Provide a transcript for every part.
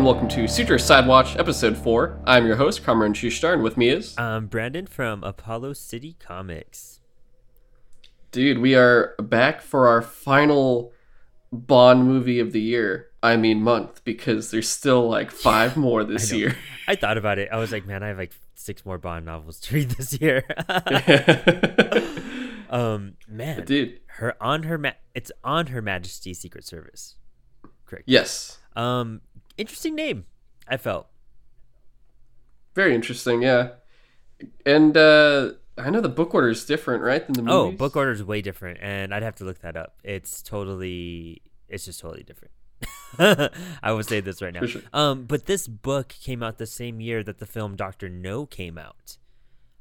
And welcome to Sutro SideWatch, Episode 4. I'm your host, Kamron Schuster, and with me is. I'm Brandon from Apollo City Comics. Dude, we are back for our final Bond movie of the year. I mean, month, because there's still like five more this I year. I thought about it. I was like, man, I have like six more Bond novels to read this year. um, man, Dude, her on her ma- it's on Her Majesty's Secret Service. Correct. yes. Um, interesting name. I felt. Very interesting, yeah. And uh I know the book order is different, right, than the Oh, book order is way different, and I'd have to look that up. It's totally, it's just totally different. I will say this right now. Sure. Um, but this book came out the same year that the film Doctor No came out.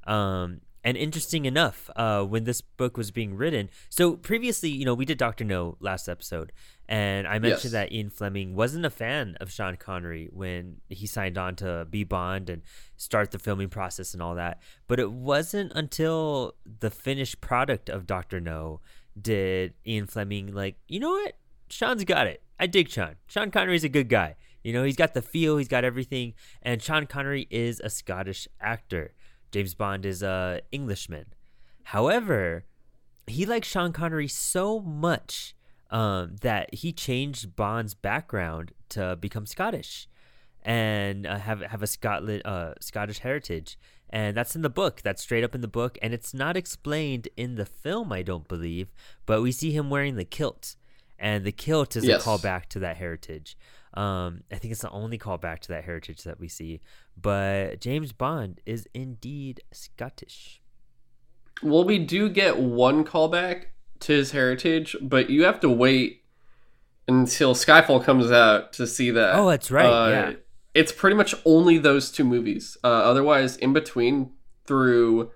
Um, and interesting enough, uh, when this book was being written, so previously, you know, we did Doctor No last episode, and I mentioned Yes. that Ian Fleming wasn't a fan of Sean Connery when he signed on to be Bond and start the filming process and all that. But it wasn't until the finished product of Doctor No did Ian Fleming like, you know what, Sean's got it. I dig Sean. Sean Connery's a good guy. You know, he's got the feel, he's got everything, and Sean Connery is a Scottish actor. James Bond is a Englishman. However, he liked Sean Connery so much um, that he changed Bond's background to become Scottish and uh, have have a Scotland uh, Scottish heritage, and that's in the book. That's straight up in the book, and it's not explained in the film, I don't believe. But we see him wearing the kilt, and the kilt is Yes. a callback to that heritage. Um, I think it's the only callback to that heritage that we see. But James Bond is indeed Scottish. Well, we do get one callback to his heritage, but you have to wait until Skyfall comes out to see that. Oh, that's right, Uh, yeah. It's pretty much only those two movies. Uh, otherwise, in between, through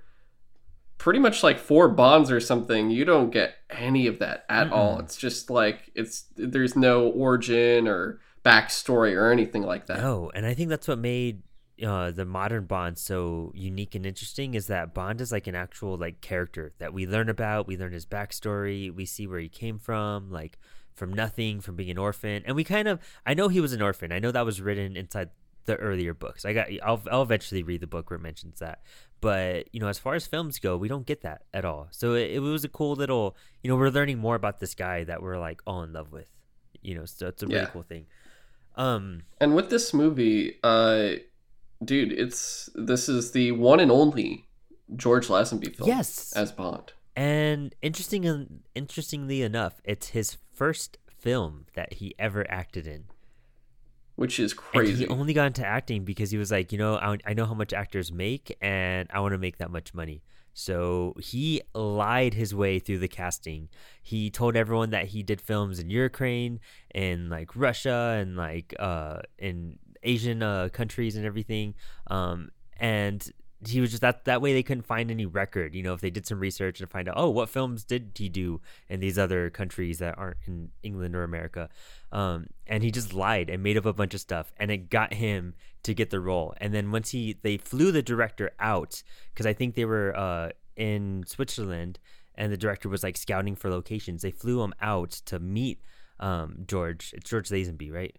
pretty much like four bonds or something, you don't get any of that at all. It's just like it's there's no origin or backstory or anything like that. No, and I think that's what made uh, the modern Bond so unique and interesting is that Bond is like an actual like character that we learn about. We learn his backstory. We see where he came from, like from nothing, from being an orphan, and we kind of. I know he was an orphan. I know that was written inside the earlier books. I got. I'll. I'll eventually read the book where it mentions that. But you know, as far as films go, we don't get that at all. So it, it was a cool little. You know, we're learning more about this guy that we're like all in love with. You know, so it's a really Yeah. cool thing. Um. And with this movie, uh, dude, it's this is the one and only George Lazenby film. Yes. as Bond. And interesting, interestingly enough, it's his first film that he ever acted in. which is And crazy. he only got into acting because he was like, you know, I, I know how much actors make, and I want to make that much money. So he lied his way through the casting. He told everyone that he did films in Ukraine and like Russia and like uh in Asian uh, countries and everything. Um, and he was just that that way they couldn't find any record. You know, if they did some research and find out, oh, what films did he do in these other countries that aren't in England or America? Um, and he just lied and made up a bunch of stuff, and it got him to get the role. And then once he they flew the director out because I think they were uh, in Switzerland, and the director was like scouting for locations. They flew him out to meet um, George. It's George Lazenby, right?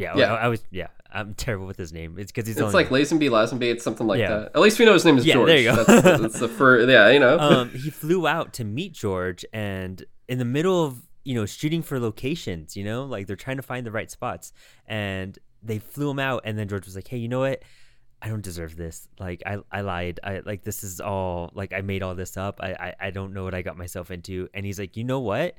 Yeah, Yeah. I, I was. Yeah, I'm terrible with his name. It's because he's it's only like Lazenby, Lazenby. It's something like Yeah. that. At least we know his name is Yeah, George. there you go. That's, that's the first. Yeah, you know. um, he flew out to meet George, and in the middle of you know shooting for locations, you know, like they're trying to find the right spots, and they flew him out, and then George was like, "Hey, you know what? I don't deserve this. Like, I I lied. I like this is all like I made all this up. I I, I don't know what I got myself into." And he's like, "You know what?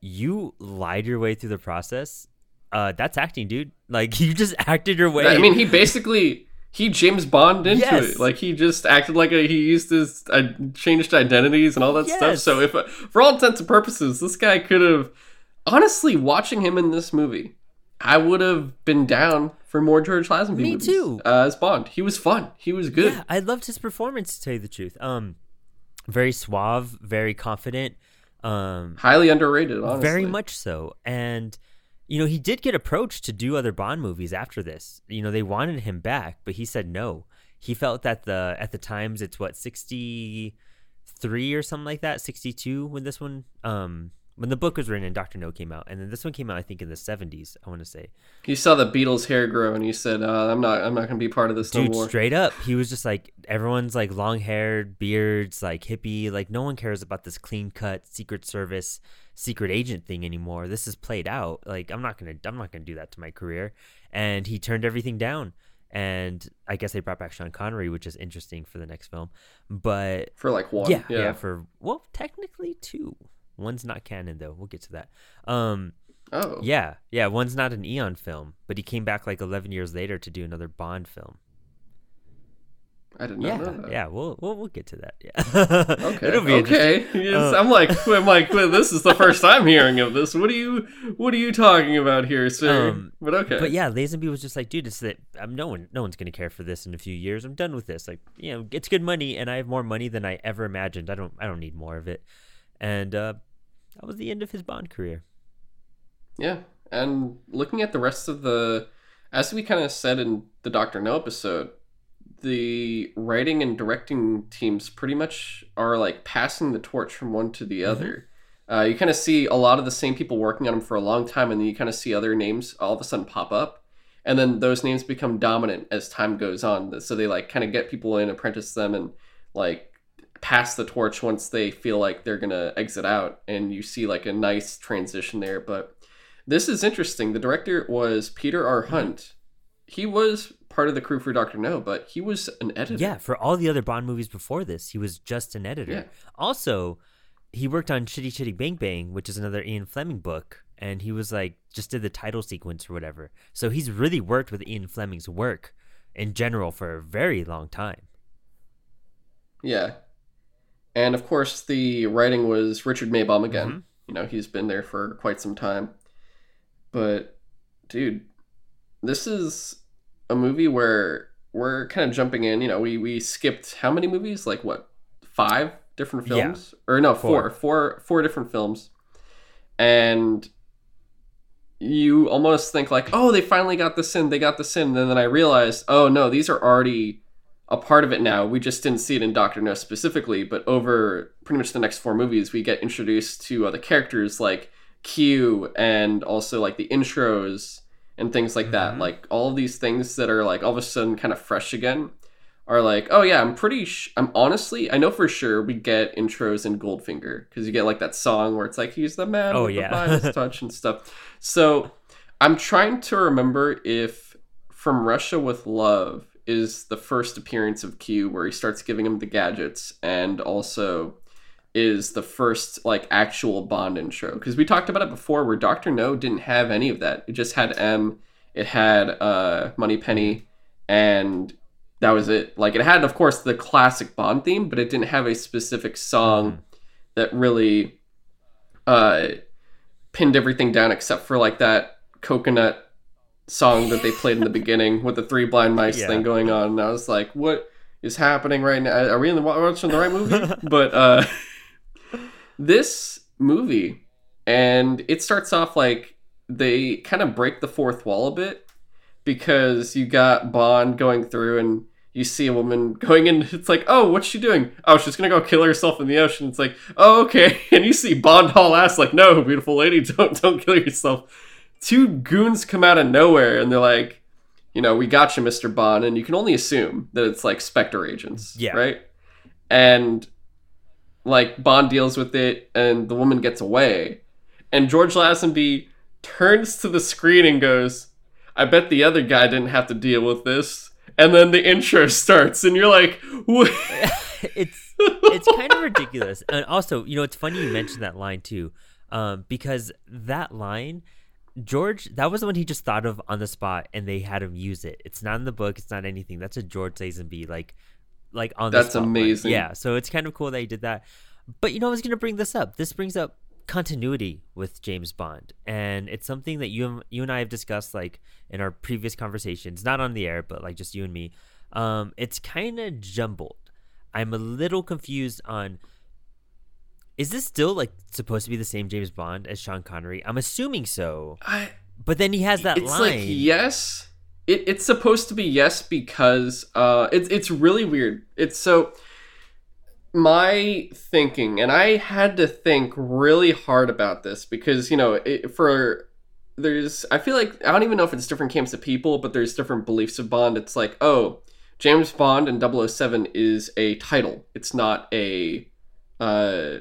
You lied your way through the process. Uh, that's acting, dude. Like you just acted your way. I mean, he basically he James Bond into Yes. it. Like he just acted like a, he used his uh, changed identities and all that stuff. So if for all intents and purposes, this guy could have honestly watching him in this movie, I would have been down for more George Lazenby. Me movies, too. Uh, as Bond, he was fun. He was good. Yeah, I loved his performance to tell you the truth. Um, very suave, very confident. Um, Highly underrated, honestly. very much so. And you know, he did get approached to do other Bond movies after this. You know, they wanted him back, but he said no. He felt that the at the times it's what sixty three or something like that, sixty two when this one um when the book was written and Doctor No came out, and then this one came out I think in the seventies. I want to say. He saw the Beatles' hair grow and he said, uh, "I'm not. I'm not going to be part of this Dude, no more." straight up, he was just like everyone's like long haired, beards, like hippie. Like no one cares about this clean cut Secret Service secret agent thing anymore. This is played out. Like I'm not gonna I'm not gonna do that to my career. And he turned everything down. And I guess they brought back Sean Connery, which is interesting for the next film. But for like one. yeah, Yeah. yeah, for well, technically two. One's not canon though. We'll get to that. Um, oh. yeah, yeah. One's not an Eon film, but he came back like 11 years later to do another Bond film. I did not Yeah, know that. yeah. We'll, we'll we'll get to that. Yeah. Okay. It'll be okay. Yes, Uh, I'm like, I'm like, well, this is the first I'm hearing of this. What are you, what are you talking about here, sir? Um, but okay. But yeah, Lazenby was just like, dude, it's that I'm no one, no one's gonna care for this in a few years. I'm done with this. Like, you know, it's good money, and I have more money than I ever imagined. I don't, I don't need more of it. And uh, that was the end of his Bond career. Yeah, and looking at the rest of the, as we kind of said in the Doctor No episode, the writing and directing teams pretty much are like passing the torch from one to the other. Uh, you kind of see a lot of the same people working on them for a long time, and then you kind of see other names all of a sudden pop up, and then those names become dominant as time goes on. So they like kind of get people in, apprentice them, and like pass the torch once they feel like they're gonna exit out, and you see like a nice transition there. But this is interesting. The director was Peter R. Hunt. He was part of the crew for Doctor No, but he was an editor. Yeah, for all the other Bond movies before this, he was just an editor. Yeah. Also, he worked on Chitty Chitty Bang Bang, which is another Ian Fleming book, and he was like just did the title sequence or whatever. So he's really worked with Ian Fleming's work in general for a very long time. Yeah. And of course, the writing was Richard Maibaum again. Mhm. You know, he's been there for quite some time. But, dude, this is a movie where we're kind of jumping in. You know, we, we skipped how many movies? Like, what, five different films, Yeah. Or no, Four. four. Four, four different films. And you almost think, like, oh, they finally got this in, they got this in. And then I realized, oh, no, these are already a part of it now. We just didn't see it in Doctor No specifically, but over pretty much the next four movies, we get introduced to other characters like Q and also like the intros and things like that. Mhm. Like all of these things that are like all of a sudden kind of fresh again are like, oh yeah, I'm pretty. Sh- I'm honestly, I know for sure we get intros in Goldfinger because you get like that song where it's like he's the man Oh, with yeah. the finest touch and stuff. So I'm trying to remember if from Russia with Love is the first appearance of Q where he starts giving him the gadgets and also is the first like actual Bond intro because we talked about it before where Doctor No didn't have any of that. It just had M, it had uh Moneypenny, and that was it. Like it had of course the classic Bond theme, but it didn't have a specific song that really uh pinned everything down except for like that coconut song that they played in the beginning with the three blind mice Yeah. thing going on and i was like what is happening right now are we in the watching the right movie but uh this movie and it starts off like they kind of break the fourth wall a bit because you got bond going through and you see a woman going in. It's like oh what's she doing? Oh she's gonna go kill herself in the ocean. It's like oh okay. And you see bond haul ass like no beautiful lady don't don't kill yourself. Two goons come out of nowhere and they're like you know we got you mr bond. And you can only assume that it's like spectre agents Yeah. right? And like bond deals with it and the woman gets away and george lazenby turns to the screen and goes i bet the other guy didn't have to deal with this and then the intro starts and you're like it's it's kind of ridiculous. And also, you know, it's funny you mentioned that line too, um, because that line, George, that was the one he just thought of on the spot, and they had him use it. It's not in the book. It's not anything. That's a George Lazenby like, like on. That's amazing. Yeah, so it's kind of cool that he did that. But you know, I was gonna bring this up. This brings up continuity with James Bond, and it's something that you and- you and I have discussed like in our previous conversations, not on the air, but like just you and me. Um, it's kind of jumbled. I'm a little confused on. Is this still like supposed to be the same James Bond as Sean Connery? I'm assuming so, I, but then he has that it's line. like yes it, it's supposed to be yes because uh it's it's really weird it's so my thinking, and I had to think really hard about this because you know, it, for there's, I feel like I don't even know if it's different camps of people, but there's different beliefs of Bond. It's like, oh, James Bond and 007 is a title. It's not a uh,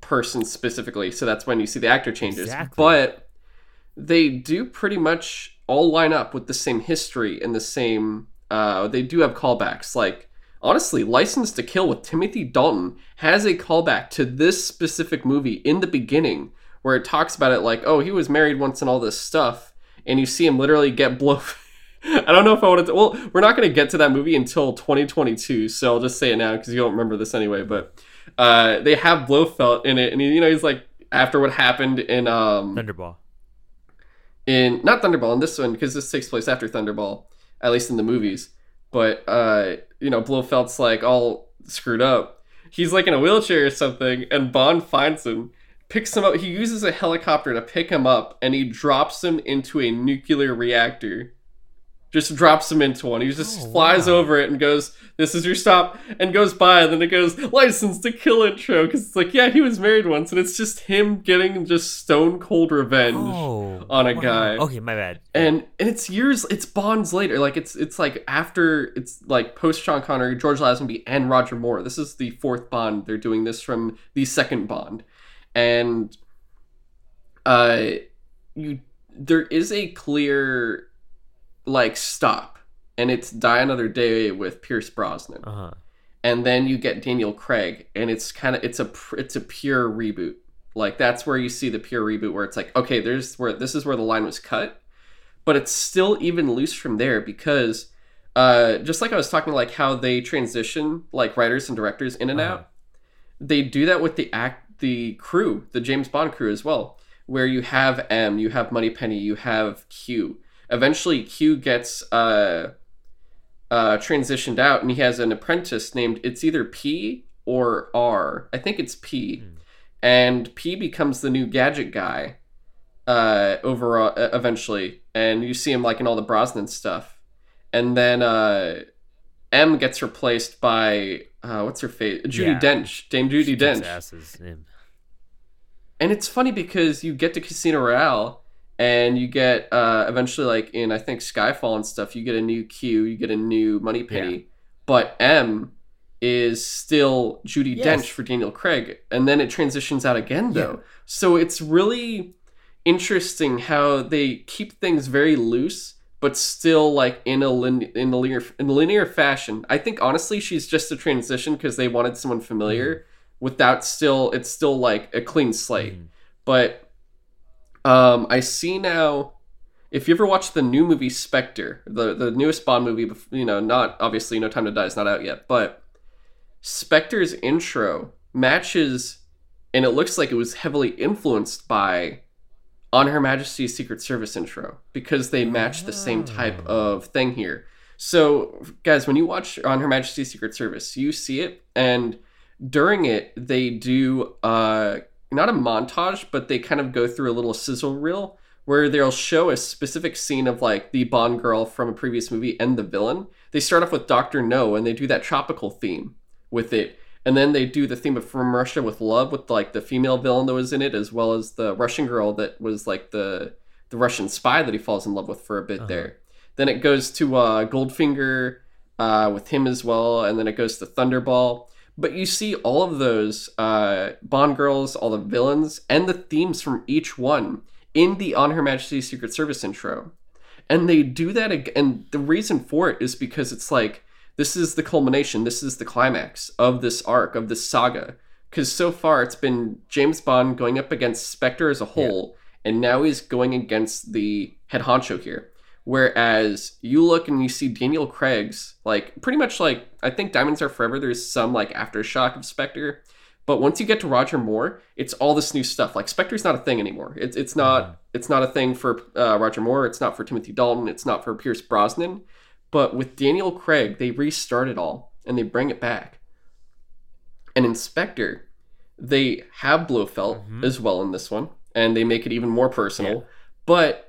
person specifically. So that's when you see the actor changes. Exactly. But they do pretty much all line up with the same history and the same. Uh, they do have callbacks. Like honestly, License to Kill with Timothy Dalton has a callback to this specific movie in the beginning, where it talks about it like, oh, he was married once and all this stuff, and you see him literally get blow. I don't know if I wanted to. Well, we're not going to get to that movie until 2022, so I'll just say it now because you don't remember this anyway. But uh, they have Blofeld in it, and he, you know he's like after what happened in um Thunderball. In not Thunderball in this one because this takes place after Thunderball, at least in the movies. But uh, you know, Blofeld's like all screwed up. He's like in a wheelchair or something, and Bond finds him, picks him up. He uses a helicopter to pick him up, and he drops him into a nuclear reactor. Just drops him into one. He just Oh, flies wow. over it and goes, "This is your stop," and goes by. And then it goes, "License to Kill" intro because it's like, yeah, he was married once, and it's just him getting just stone cold revenge Oh, on a wow. guy. Okay, my bad. and and it's years it's bonds later like it's it's like after it's like post sean connery george lazenby and roger moore this is the fourth bond they're doing this from the second bond and uh you there is a clear like stop and it's die another day with pierce brosnan Uh huh. and then you get Daniel Craig, and it's kind of it's a it's a pure reboot. Like that's where you see the pure reboot, where it's like, okay, there's where this is where the line was cut, but it's still even loose from there because, uh, just like I was talking, like how they transition like writers and directors in and Uh-huh. out, they do that with the act the crew, the James Bond crew as well, where you have M, you have Moneypenny, you have Q. Eventually, Q gets uh uh, transitioned out, and he has an apprentice named it's either P or R. I think it's P, Hmm. and P becomes the new gadget guy. Uh, over uh, eventually, and you see him like in all the Brosnan stuff, and then uh, M gets replaced by uh, what's her face, Judi Yeah. Dench, Dame Judi She Dench, and it's funny because you get to Casino Royale and you get uh, eventually like in I think Skyfall and stuff, you get a new Q, you get a new Moneypenny, but M is still Judi Yes. Dench for Daniel Craig, and then it transitions out again though. So it's really interesting how they keep things very loose. But still, like in a lin- in a linear in a linear fashion. I think honestly, she's just a transition because they wanted someone familiar. Without still, it's still like a clean slate. Mhm. But um, I see now. If you ever watched the new movie Spectre, the the newest Bond movie, you know, not obviously No Time to Die is not out yet, but Spectre's intro matches, and it looks like it was heavily influenced by On Her Majesty's Secret Service intro because they match the same type Oh. of thing here. So, guys, when you watch On Her Majesty's Secret Service, you see it, and during it, they do uh, not a montage, but they kind of go through a little sizzle reel where they'll show a specific scene of like the Bond girl from a previous movie and the villain. They start off with Doctor No, and they do that tropical theme with it, and then they do the theme of From Russia with Love with like the female villain that was in it, as well as the Russian girl that was like the the Russian spy that he falls in love with for a bit Uh-huh. there. Then it goes to uh, Goldfinger uh, with him as well, and then it goes to Thunderball. But you see all of those uh, Bond girls, all the villains, and the themes from each one in the On Her Majesty's Secret Service intro. And they do that again. And the reason for it is because it's like, this is the culmination, this is the climax of this arc, of this saga. Because so far it's been James Bond going up against Spectre as a whole, and now he's going against the head honcho here. Whereas you look and you see Daniel Craig's, like, pretty much like, I think Diamonds Are Forever, there's some, like, aftershock of Spectre. But once you get to Roger Moore, it's all this new stuff. Like Spectre's not a thing anymore. It's it's not it's not a thing for uh, Roger Moore. It's not for Timothy Dalton. It's not for Pierce Brosnan. But with Daniel Craig, they restart it all and they bring it back. And in Spectre, they have Blofeld Mhm. as well in this one, and they make it even more personal. Yeah. But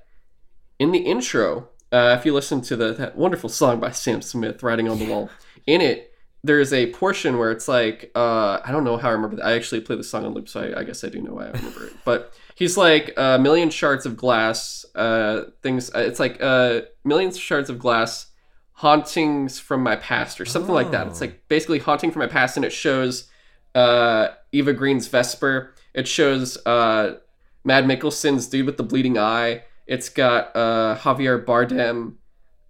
in the intro, uh, if you listen to the that wonderful song by Sam Smith, "Writing on the Wall," in it there's a portion where it's like uh, I don't know how I remember that. I actually play the song on loop, so I, I guess I do know why I remember it. But he's like a million shards of glass, uh, things. Uh, it's like uh, millions of shards of glass, hauntings from my past, or something like that. It's Oh. like basically haunting from my past, and it shows uh, Eva Green's Vesper. It shows uh, Mads Mikkelsen's dude with the bleeding eye. It's got uh, Javier Bardem,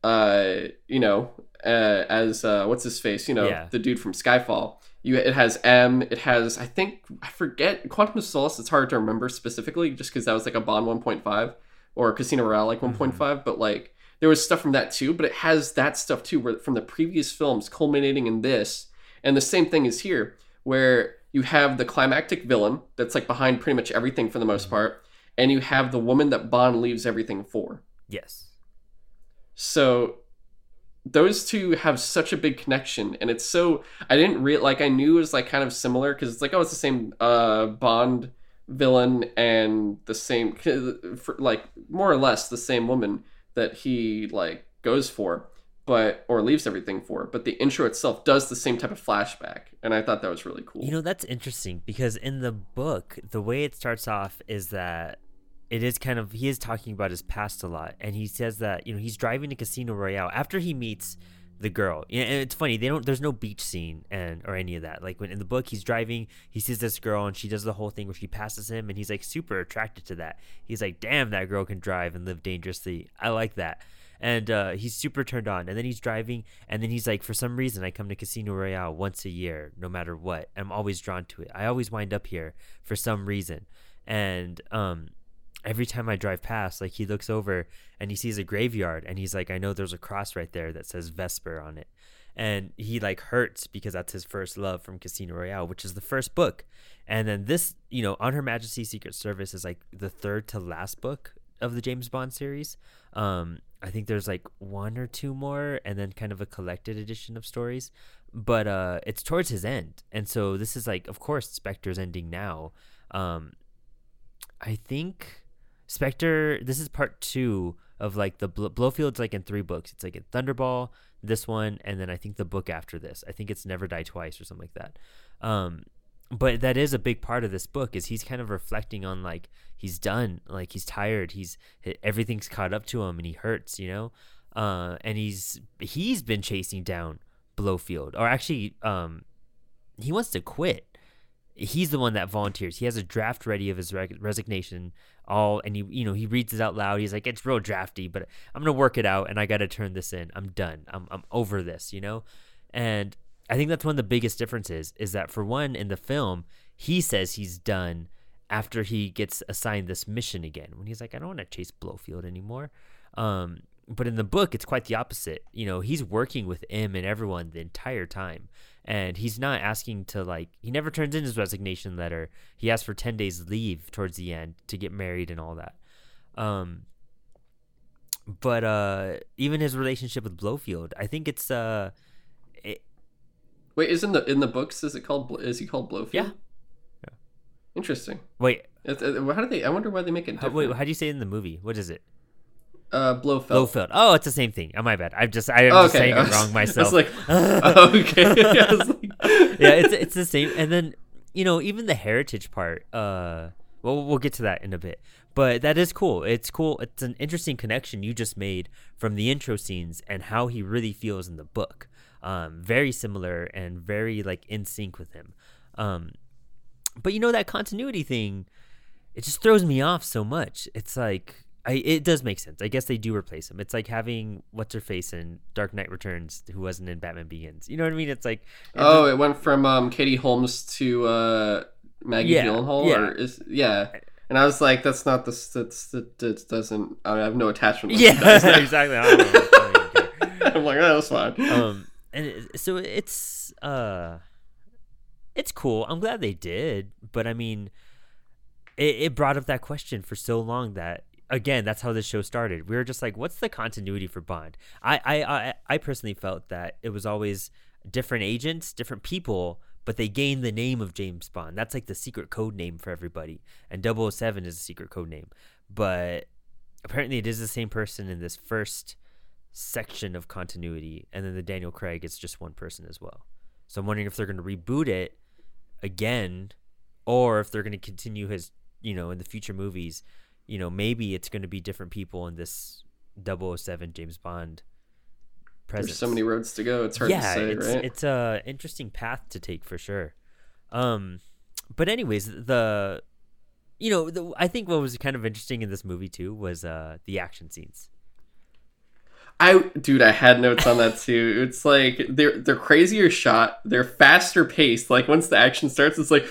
uh, you know, uh, as uh, what's his face, you know, Yeah. the dude from Skyfall. You, it has M. It has, I think, I forget Quantum of Solace. It's hard to remember specifically, just because that was like a Bond 1.5 or Casino Royale like 1.5. But like there was stuff from that too. But it has that stuff too, where from the previous films culminating in this, and the same thing is here, where you have the climactic villain that's like behind pretty much everything for the most part, and you have the woman that Bond leaves everything for. Yes. So those two have such a big connection and it's so I didn't real like I knew it was like kind of similar because it's like oh it's the same uh Bond villain and the same for, like more or less the same woman that he like goes for but or leaves everything for but the intro itself does the same type of flashback and I thought that was really cool. You know, that's interesting because in the book, the way it starts off is that it is kind of he is talking about his past a lot and he says that, you know, he's driving to Casino Royale after he meets the girl. And it's funny, they don't there's no beach scene and or any of that. Like when in the book he's driving, he sees this girl and she does the whole thing where she passes him and he's like super attracted to that. He's like, "Damn, that girl can drive and live dangerously." I like that. And uh, he's super turned on. And then he's driving, and then he's like, for some reason, I come to Casino Royale once a year, no matter what. I'm always drawn to it. I always wind up here for some reason. And um, every time I drive past, like he looks over and he sees a graveyard, and he's like, I know there's a cross right there that says Vesper on it. And he like hurts because that's his first love from Casino Royale, which is the first book. And then this, you know, On Her Majesty's Secret Service is like the third to last book of the James Bond series. Um, I think there's like one or two more, and then kind of a collected edition of stories. But uh, it's towards his end, and so this is like, of course, Spectre's ending now. Um, I think Spectre. This is part two of like the Bl- Blowfield's like in three books. It's like in Thunderball, this one, and then I think the book after this. I think it's Never Die Twice or something like that. Um, but that is a big part of this book is he's kind of reflecting on like he's done like he's tired he's everything's caught up to him and he hurts you know uh and he's he's been chasing down blowfield or actually um he wants to quit he's the one that volunteers. He has a draft ready of his re- resignation all and he you know he reads it out loud. He's like it's real drafty but i'm gonna work it out and i gotta turn this in. I'm done. I'm, I'm over this you know? And I think that's one of the biggest differences is that for one in the film he says he's done after he gets assigned this mission again when he's like I don't want to chase Blowfield anymore. Um, but in the book it's quite the opposite. You know he's working with M and everyone the entire time, and he's not asking to like he never turns in his resignation letter. He asks for ten days leave towards the end to get married and all that. Um, but uh, even his relationship with Blowfield, I think it's uh. It, Wait, is in the in the books is it called is he called Blowfield? Yeah. Yeah. Interesting. Wait, uh, how do they? I wonder why they make it how, wait, how do you say it in the movie? What is it? Uh, Blowfeld. Blowfield. Oh, it's the same thing. Oh, my bad. I'm just I'm Oh, just saying it wrong I was myself. like, okay. Like- yeah, it's it's the same. And then you know even the heritage part. Uh, well, we'll get to that in a bit. But that is cool. It's cool. It's an interesting connection you just made from the intro scenes and how he really feels in the book. Um, very similar and very like in sync with him. Um, but you know that continuity thing, it just throws me off so much. It's like I it does make sense. I guess they do replace him. It's like having what's her face in Dark Knight Returns who wasn't in Batman Begins. You know what I mean? It's like oh, it went from um, Katie Holmes to uh, Maggie Yeah, Gyllenhaal, yeah. or is yeah. And I was like, that's not the that's that that doesn't. I have no attachment. Yeah, exactly. I don't know. I don't I'm like, oh, that's fine. um, and it, so it's uh, it's cool. I'm glad they did, but I mean, it, it brought up that question for so long that again, that's how this show started. We were just like, what's the continuity for Bond? I I I, I personally felt that it was always different agents, different people. But they gained the name of James Bond. That's like the secret code name for everybody. And 007 is a secret code name. But apparently it is the same person in this first section of continuity and then the daniel craig is just one person as well So I'm wondering if they're going to reboot it again, or if they're going to continue his, you know, in the future movies. You know, maybe it's going to be different people in this 007 James Bond. Presence. There's so many roads to go. It's hard yeah, to say, it's, right? It's a interesting path to take for sure. Um, but anyways, the you know, the, I think what was kind of interesting in this movie too was uh the action scenes. I dude, I had notes on that too. It's like they're they're crazier shot, they're faster paced. Like once the action starts, it's like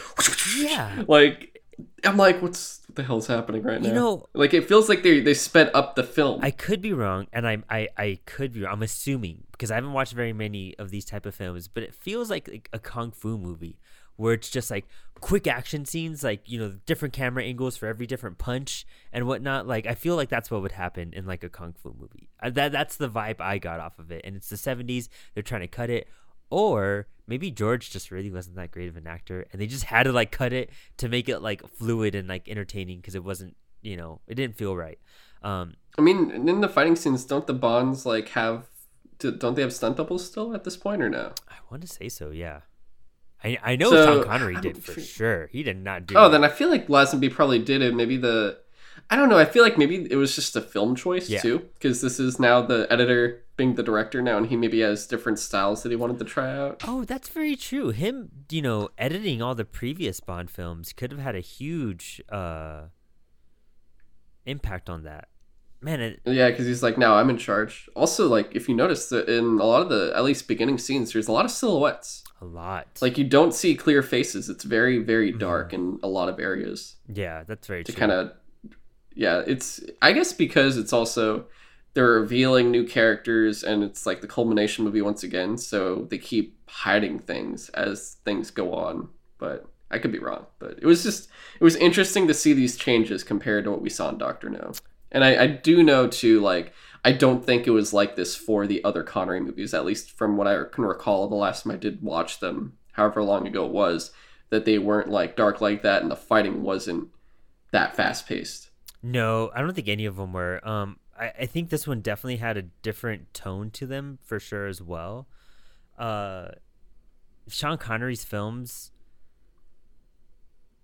yeah, like I'm like, what's what the hell's happening right now? You know, like it feels like they they sped up the film. I could be wrong, and I I I could be. Wrong. I'm assuming because I haven't watched very many of these type of films, but it feels like, like a kung fu movie where it's just like quick action scenes, like you know, different camera angles for every different punch and whatnot. Like I feel like that's what would happen in like a kung fu movie. Uh, that that's the vibe I got off of it. And it's the '70s; they're trying to cut it, or maybe George just really wasn't that great of an actor, and they just had to like cut it to make it like fluid and like entertaining because it wasn't, you know, it didn't feel right. Um, I mean, in the fighting scenes, don't the Bonds like have? Don't they have stunt doubles still at this point or no? I want to say so. Yeah. I, I know So, Sean Connery did for sure. He did not do. Oh, it. then I feel like Lazenby probably did it. Maybe the, I don't know. I feel like maybe it was just a film choice Yeah. too, because this is now the editor being the director now, and he maybe has different styles that he wanted to try out. Oh, that's very true. Him, you know, editing all the previous Bond films could have had a huge uh impact on that. Man, it, Yeah, because he's like, now I'm in charge. Also, like if you notice that in a lot of the at least beginning scenes, there's a lot of silhouettes. a lot. Like you don't see clear faces. It's very very dark in a lot of areas. yeah, that's very true. to kind of yeah it's i guess because it's also they're revealing new characters and it's like the culmination movie once again so they keep hiding things as things go on but i could be wrong but it was just it was interesting to see these changes compared to what we saw in dr no. And i, I do know too like i don't think it was like this for the other connery movies at least from what i can recall the last time i did watch them however long ago it was that they weren't like dark like that and the fighting wasn't that fast paced No, I don't think any of them were. Um, I, I think this one definitely had a different tone to them for sure as well. Uh, Sean Connery's films.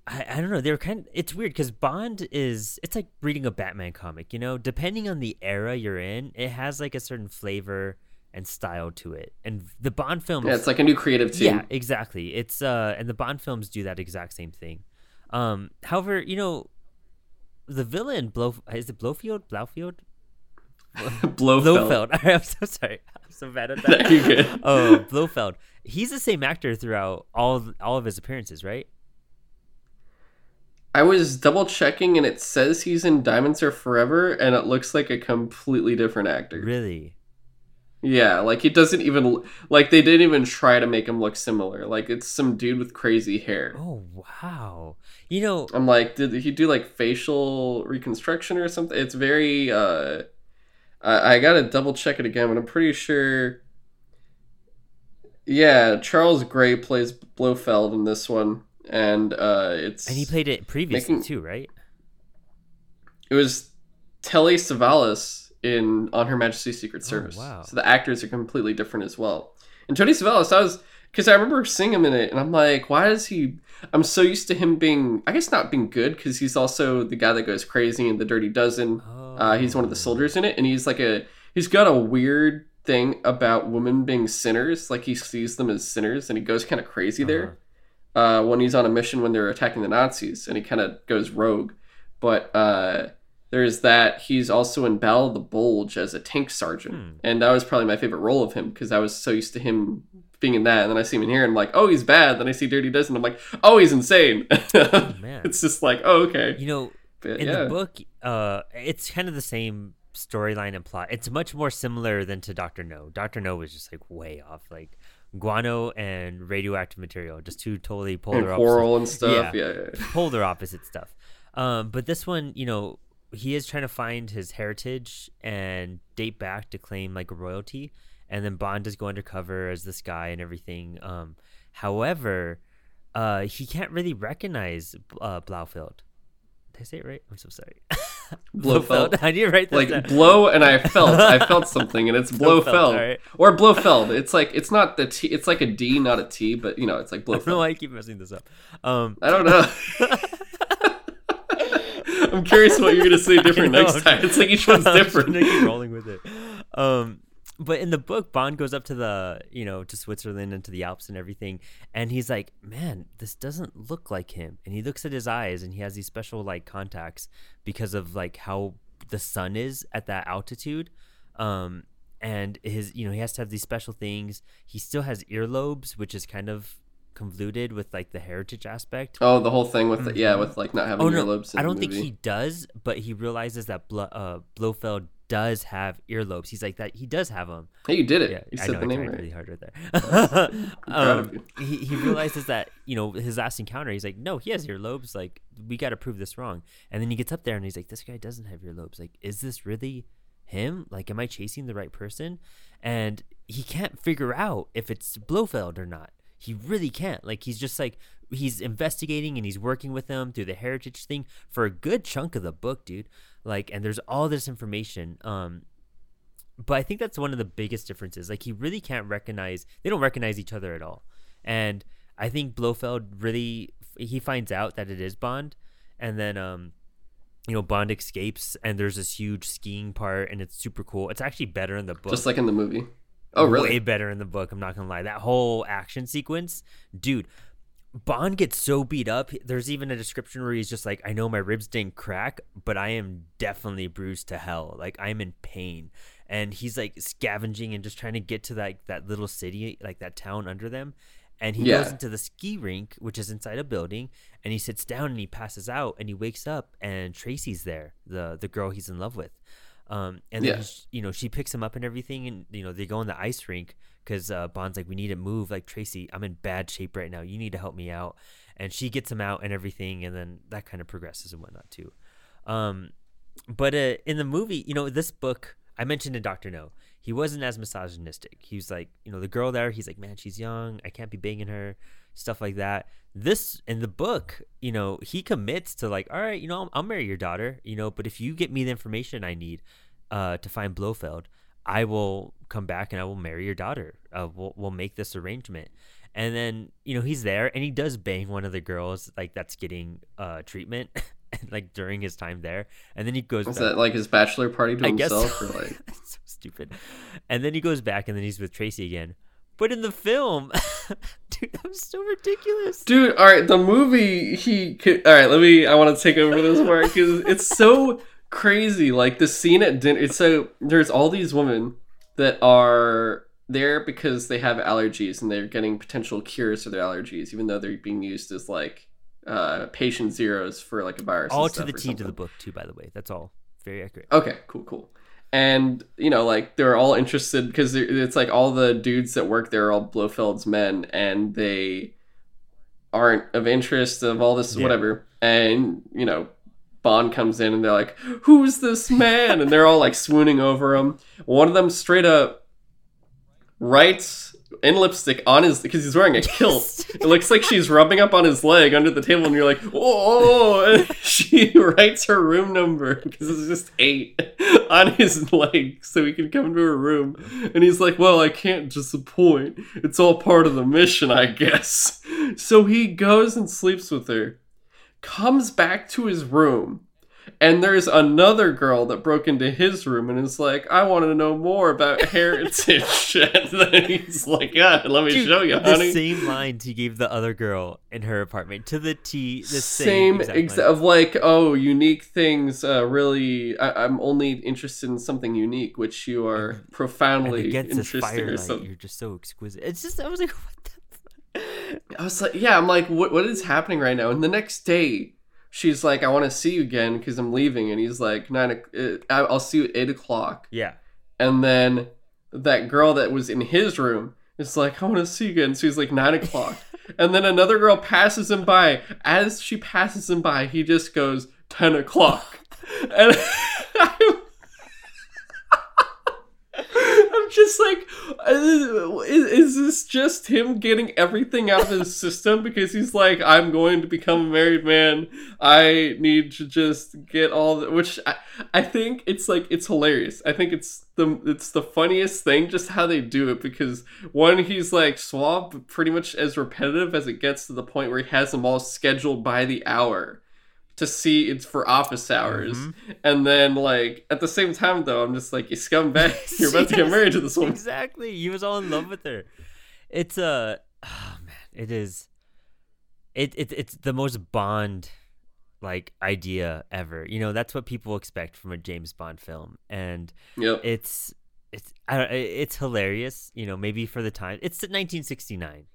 I, I don't know. They're kind. Of, it's weird because Bond is. It's like reading a Batman comic. You know, depending on the era you're in, it has like a certain flavor and style to it. And the Bond films. Yeah, it's like a new creative team. Yeah, exactly. It's uh, and the Bond films do that exact same thing. Um, however, you know, the villain Blow is it Blowfield, Blowfield, Blofeld. Blofeld. I'm so sorry. I'm so bad at that. You're good. oh, Blofeld. He's the same actor throughout all all of his appearances, right? I was double checking and it says he's in Diamonds Are Forever and it looks like a completely different actor. Really? Yeah, like he doesn't even like they didn't even try to make him look similar. Like it's some dude with crazy hair. Oh wow. You know, I'm like, did he do like facial reconstruction or something? It's very uh I, I gotta double check it again, but I'm pretty sure Yeah, Charles Gray plays Blofeld in this one. And uh it's and he played it previously Making- too, right? It was Telly Savalas in On Her Majesty's Secret Service. Oh, wow. So the actors are completely different as well. And Tony Savalas, I was because I remember seeing him in it, and I'm like, why is he? I'm so used to him being, I guess not being good, because he's also the guy that goes crazy in The Dirty Dozen. Uh, he's one of the Oh. soldiers in it, and he's like a, he's got a weird thing about women being sinners. Like he sees them as sinners, and he goes kind of crazy there uh, when he's on a mission when they're attacking the Nazis, and he kind of goes rogue. But uh, there's that. He's also in Battle of the Bulge as a tank sergeant, Hmm. and that was probably my favorite role of him because I was so used to him being in that, and then I see him in here, and I'm like, oh, he's bad. Then I see Dirty Dozen, and I'm like, oh, he's insane. man. it's just like, oh, okay. You know, But, in yeah. the book, uh, it's kind of the same storyline and plot. It's much more similar than to Doctor No. Doctor No was just like way off, like guano and radioactive material, just two totally and polar opposite, coral and stuff. Yeah. Yeah, yeah. polar opposite stuff. Um, but this one, you know, he is trying to find his heritage and date back to claim like royalty, and then Bond does go undercover as this guy and everything. Um, however, uh, he can't really recognize uh, Blaufeld. Did I say it right? I'm so sorry. Blofeld. I need to write that like down. blow and I felt I felt something and it's Blofeld, Blofeld alright. or Blofeld. It's like it's not the T. It's like a D, not a T, but you know it's like I don't know Blofeld. why I keep messing this up. Um, I don't know. I'm curious what you're gonna say different know, next time. It's like each one's I'm different. gonna keep rolling with it. Um, but in the book, Bond goes up to the you know to Switzerland and to the Alps and everything, and he's like, "Man, this doesn't look like him." And he looks at his eyes, and he has these special like contacts because of like how the sun is at that altitude. Um, and his you know he has to have these special things. He still has earlobes, which is kind of convoluted with like the heritage aspect. Oh, the whole thing with the, yeah, with like not having Oh no, earlobes. In I don't think he does, but he realizes that Blo- uh, Blofeld does have earlobes. He's like that. He does have them. Hey, you did it. Yeah, you I said know. the name right. really hard right there. um, he he realizes that you know his last encounter. He's like, no, he has earlobes. Like we got to prove this wrong. And then he gets up there and he's like, this guy doesn't have earlobes. Like, is this really him? Like, am I chasing the right person? And he can't figure out if it's Blofeld or not. He really can't. Like, he's just like he's investigating and he's working with them through the heritage thing for a good chunk of the book, dude. Like, and there's all this information. Um, but I think that's one of the biggest differences. Like he really can't recognize they don't recognize each other at all. And I think Blofeld really he finds out that it is Bond and then um you know Bond escapes and there's this huge skiing part and it's super cool. It's actually better in the book. Just like in the movie. Oh, really? Way better in the book, I'm not going to lie. That whole action sequence, dude, Bond gets so beat up. There's even a description where he's just like, I know my ribs didn't crack, but I am definitely bruised to hell. Like I'm in pain. And he's like scavenging and just trying to get to that that little city, like that town under them. And he Yeah. goes into the ski rink, which is inside a building, and he sits down and he passes out and he wakes up and Tracy's there, the the girl he's in love with. Um, and then you know she picks him up and everything, and you know they go in the ice rink because uh, Bond's like, we need to move. Like Tracy, I'm in bad shape right now. You need to help me out. And she gets him out and everything, and then that kind of progresses and whatnot too. Um, but uh, in the movie, you know, this book I mentioned in Doctor No, he wasn't as misogynistic. He was like, you know, the girl there, he's like, man, she's young. I can't be banging her, stuff like that. This in the book, you know, he commits to like, all right, you know, I'll, I'll marry your daughter, you know, but if you get me the information I need uh, to find Blofeld, I will come back and I will marry your daughter. Uh, we'll we'll make this arrangement. And then you know he's there and he does bang one of the girls like that's getting uh treatment like during his time there. And then he goes Is back- that like his bachelor party to I guess himself, so. or like? So stupid. And then he goes back, and then he's with Tracy again. But in the film, dude, that was so ridiculous. Dude, all right, the movie he could. All right, let me. I want to take over this part because it's so crazy. Like the scene at dinner. It's so there's all these women that are there because they have allergies and they're getting potential cures for their allergies, even though they're being used as like uh, patient zeros for like a virus. All to the T to the book, too. By the way, that's all very accurate. Okay, cool, cool. And you know, like they're all interested because it's like all the dudes that work there are all Blofeld's men, and they aren't of interest of all this Yeah. whatever. And you know, Bond comes in and they're like, "Who's this man?" and they're all like swooning over him. One of them straight up writes in lipstick on his because he's wearing a kilt. It looks like she's rubbing up on his leg under the table, and you're like, "Oh!" And she writes her room number because it's just eight on his leg, so he can come to her room. And he's like, "Well, I can't disappoint. It's all part of the mission, I guess." So he goes and sleeps with her, comes back to his room. And there's another girl that broke into his room and is like, I want to know more about heritage. and then he's like, Yeah, let me Dude, show you, the same lines he gave the other girl in her apartment to the T. The same same, exact ex- line. of like oh unique things uh, really I- i'm only interested in something unique which you are and profoundly this interested or firelight, you're just so exquisite. It's just I was like, what the. i was like yeah i'm like what, what is happening right now and the next day she's like i want to see you again because i'm leaving and he's like nine. uh, i'll see you at eight o'clock Yeah. and then that girl that was in his room is like i want to see you again so he's like nine o'clock and then another girl passes him by as she passes him by he just goes 10 o'clock and I'm, I'm just like, uh, is, is this just him getting everything out of his system because he's like, I'm going to become a married man. I need to just get all the, which I, I think it's like it's hilarious. I think it's the it's the funniest thing just how they do it because one he's like suave, pretty much as repetitive as it gets to the point where he has them all scheduled by the hour to see it's for office hours. Mm-hmm. And then like at the same time though, I'm just like you scumbag, you're about to get married to this woman. Exactly. He was all in love with her. It's a uh, oh man, it is it, it it's the most Bond like idea ever. You know, that's what people expect from a James Bond film. And yep. it's it's I don't, it's hilarious, you know, maybe for the time. It's 1969.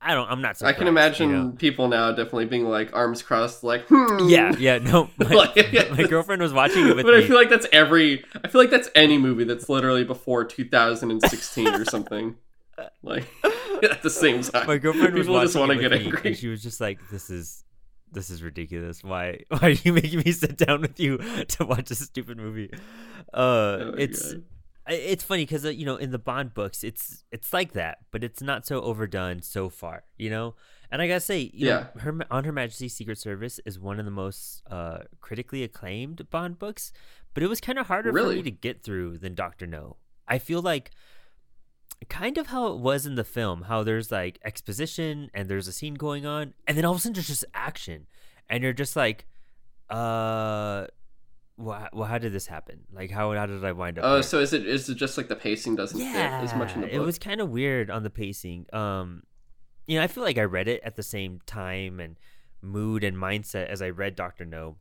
I don't. I'm not. Surprised, I can imagine you know? people now definitely being like arms crossed, like hmm. yeah, yeah. No, my, like, my girlfriend was watching it with but me. I feel like that's every. I feel like that's any movie that's literally before 2016 or something. Like at the same time, my girlfriend was people just want to get angry. she was just like, "This is." This is ridiculous. Why? Why are you making me sit down with you to watch a stupid movie? Uh, oh it's God it's funny because uh, you know in the Bond books it's it's like that, but it's not so overdone so far, you know. And I gotta say, yeah, know, her on Her Majesty's Secret Service is one of the most uh, critically acclaimed Bond books, but it was kind of harder really? for me to get through than Doctor No. I feel like kind of how it was in the film, how there's like exposition and there's a scene going on, and then all of a sudden there's just action, and you're just like, uh well, well, how did this happen? Like, how how did I wind up? Oh, so is it is it just like the pacing doesn't yeah, fit as much in the book? It was kind of weird on the pacing. Um, you know, I feel like I read it at the same time and mood and mindset as I read Doctor No,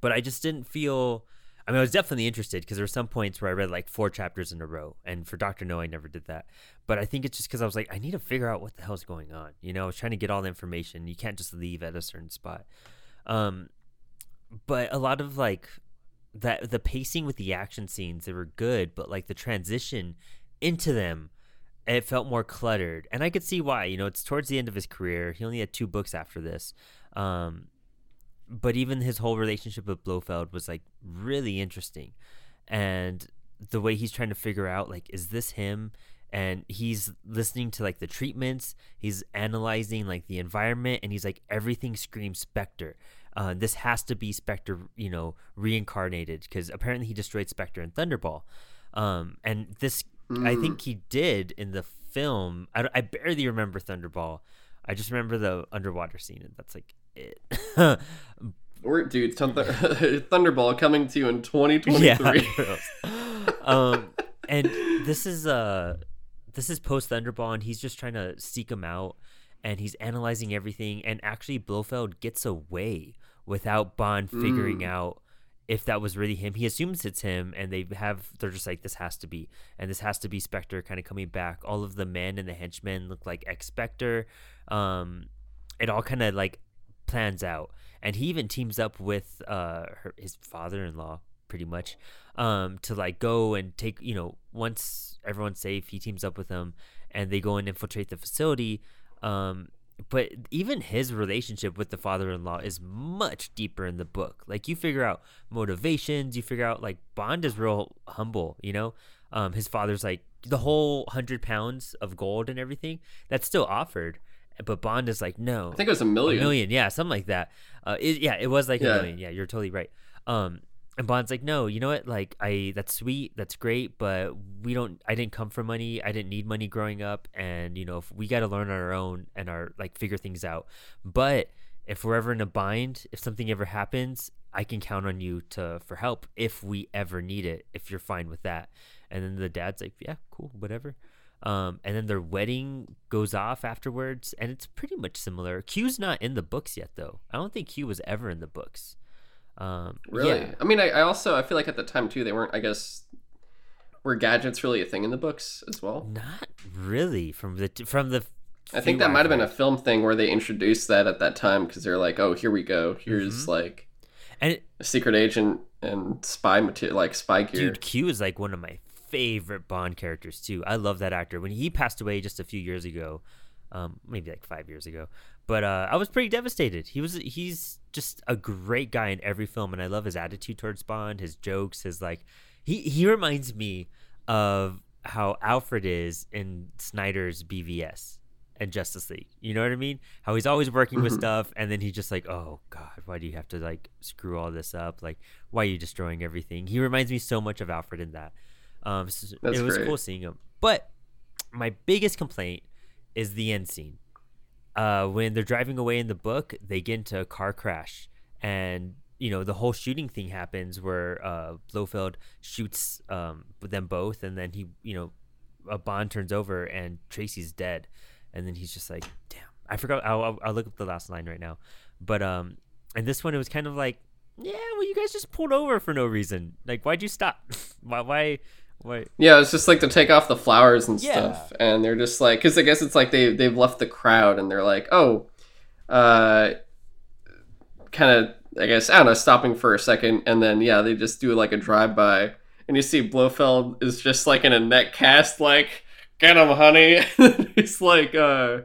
but I just didn't feel. I mean, I was definitely interested because there were some points where I read like four chapters in a row, and for Doctor No, I never did that. But I think it's just because I was like, I need to figure out what the hell's going on. You know, I was trying to get all the information. You can't just leave at a certain spot. Um, but a lot of like that the pacing with the action scenes they were good but like the transition into them it felt more cluttered. And i could see why you know it's towards the end of his career. He only had two books after this. Um, but even his whole relationship with blofeld was like really interesting. And the way he's trying to figure out like is this him? And he's listening to like the treatments. He's analyzing like the environment. And he's like everything screams spectre uh, this has to be Spectre, you know, reincarnated because apparently he destroyed Spectre in Thunderball. Um, and this, mm. I think he did in the film. I, I barely remember Thunderball. I just remember the underwater scene, and that's like it. We're, dude, Thunder, Thunderball coming to you in 2023. Yeah, um, and this is uh, this is post Thunderball, and he's just trying to seek him out and he's analyzing everything and actually Blofeld gets away without Bond figuring mm. out if that was really him. He assumes it's him and they have they're just like this has to be and this has to be Spectre kind of coming back. All of the men and the henchmen look like ex Spectre. Um it all kind of like plans out and he even teams up with uh her, his father-in-law pretty much um to like go and take you know once everyone's safe he teams up with them and they go and infiltrate the facility um, but even his relationship with the father-in-law is much deeper in the book. Like you figure out motivations, you figure out like Bond is real humble, you know. Um, his father's like the whole hundred pounds of gold and everything that's still offered, but Bond is like no. I think it was a million. A million, yeah, something like that. Uh, it, yeah, it was like yeah. a million. Yeah, you're totally right. Um, and Bond's like, no, you know what? Like, I that's sweet, that's great, but we don't. I didn't come for money. I didn't need money growing up, and you know, if we got to learn on our own and our like figure things out. But if we're ever in a bind, if something ever happens, I can count on you to for help if we ever need it. If you're fine with that. And then the dad's like, yeah, cool, whatever. Um, and then their wedding goes off afterwards, and it's pretty much similar. Q's not in the books yet, though. I don't think Q was ever in the books. Um, really? Yeah. I mean, I, I also I feel like at the time too they weren't. I guess were gadgets really a thing in the books as well? Not really. From the from the. I think that might have been a film thing where they introduced that at that time because they're like, oh, here we go. Here's mm-hmm. like, and it, a secret agent and spy material, like spy gear. Dude, Q is like one of my favorite Bond characters too. I love that actor. When he passed away just a few years ago, um, maybe like five years ago, but uh, I was pretty devastated. He was he's just a great guy in every film, and I love his attitude towards Bond, his jokes, his like. He he reminds me of how Alfred is in Snyder's BVS and Justice League. You know what I mean? How he's always working with Mhm. stuff, and then he's just like, "Oh God, why do you have to like screw all this up? Like, why are you destroying everything?" He reminds me so much of Alfred in that. Um, s- That's it was great. cool seeing him. But my biggest complaint is the end scene. Uh, when they're driving away in the book, they get into a car crash, and you know the whole shooting thing happens where uh, Blofeld shoots um, them both, and then he, you know, a Bond turns over and Tracy's dead, and then he's just like, "Damn, I forgot." I'll, I'll, look up the last line right now, but um, and this one it was kind of like, "Yeah, well, you guys just pulled over for no reason. Like, why'd you stop? why, why, why?" Yeah, it's just like to take off the flowers and Yeah. stuff, and they're just like, because I guess it's like they they've left the crowd, and they're like, oh, uh, kind of, I guess I don't know, stopping for a second, and then yeah, they just do like a drive by, and you see Blofeld is just like in a net cast, like, get him, honey. it's like uh,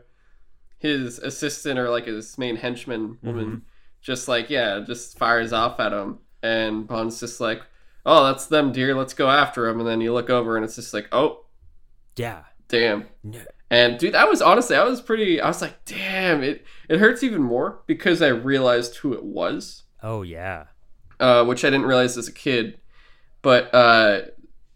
his assistant or like his main henchman woman, just like yeah, just fires off at him, and Bond's just like oh, that's them, dear. Let's go after them. And then you look over and it's just like, oh, Yeah. damn. No. And dude, that was honestly, I was pretty, I was like, damn, it, it hurts even more because I realized who it was, Oh yeah. uh, which I didn't realize as a kid. But, uh,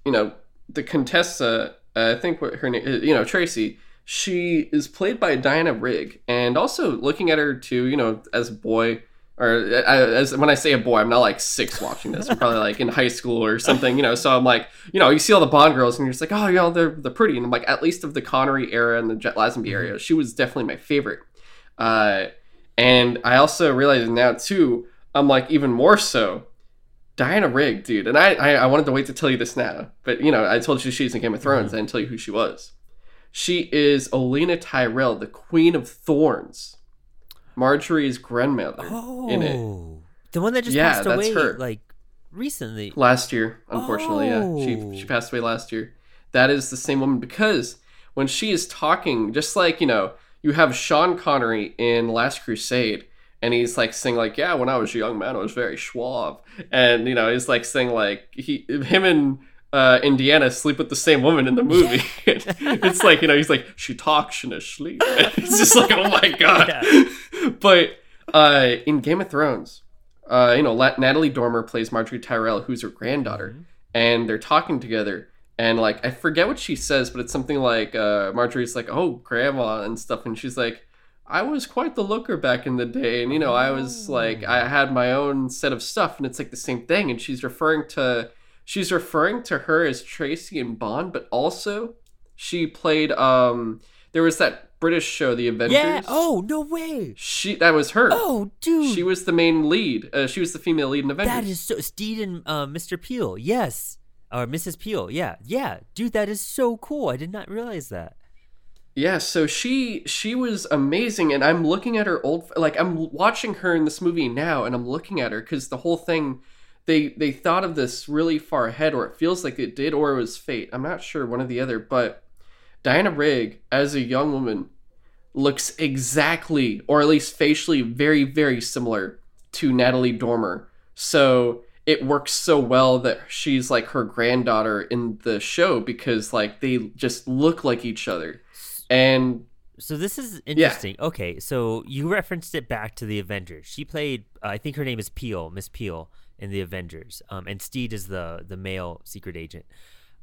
you know, the Contessa, uh, I think what her name, you know, Tracy, she is played by Diana Rigg. And also looking at her too, you know, as a boy, or uh, as when I say a boy, I'm not like six watching this. I'm probably like in high school or something, you know. So I'm like, you know, you see all the Bond girls, and you're just like, oh, you know, they're they're pretty. And I'm like, at least of the Connery era and the Jet Lazenby era, she was definitely my favorite. Uh, and I also realize now too, I'm like even more so. Diana Rigg, dude, and I, I I wanted to wait to tell you this now, but you know, I told you she's in Game of Thrones. I didn't tell you who she was. She is Olenna Tyrell, the Queen of Thorns, Margaery's grandmother Oh. in it. Oh, the one that just Yeah, passed that's away her. like recently. last year unfortunately Oh. yeah she she oh. passed away last year that is the same woman because when she is talking just like you know you have sean connery in last crusade and he's like saying like yeah when i was a young man i was very suave and you know he's like saying like he him and uh, Indiana sleep with the same woman in the movie. it's like you know he's like she talks in her sleep. it's just like oh my god. But uh, in Game of Thrones, uh, you know, La- Natalie Dormer plays Margaery Tyrell, who's her granddaughter, and they're talking together. And like, I forget what she says, but it's something like uh, Margaery's like, "Oh, grandma," and stuff, and she's like, "I was quite the looker back in the day, and you know, I was like, I had my own set of stuff, and it's like the same thing." And she's referring to, she's referring to her as Tracy and Bond, but also she played. um There was that British show, The Avengers. Yeah. Oh no way. She that was her. Oh dude. She was the main lead. Uh, she was the female lead in Avengers. That is so Steed and uh, Mr. Peel. Yes. Or Mrs. Peel. Yeah. Yeah. Dude, that is so cool. I did not realize that. yeah. So she she was amazing, and I'm looking at her old like I'm watching her in this movie now, and I'm looking at her because the whole thing. They, they thought of this really far ahead, or it feels like it did, or it was fate. I'm not sure, one or the other. But Diana Rigg, as a young woman, looks exactly, or at least facially, very, very similar to Natalie Dormer. So it works so well that she's like her granddaughter in the show because like they just look like each other. And So this is interesting. Okay, so you referenced it back to the Avengers. She played, uh, I think her name is Peel, Miss Peel, in the Avengers. Um, and Steed is the the male secret agent.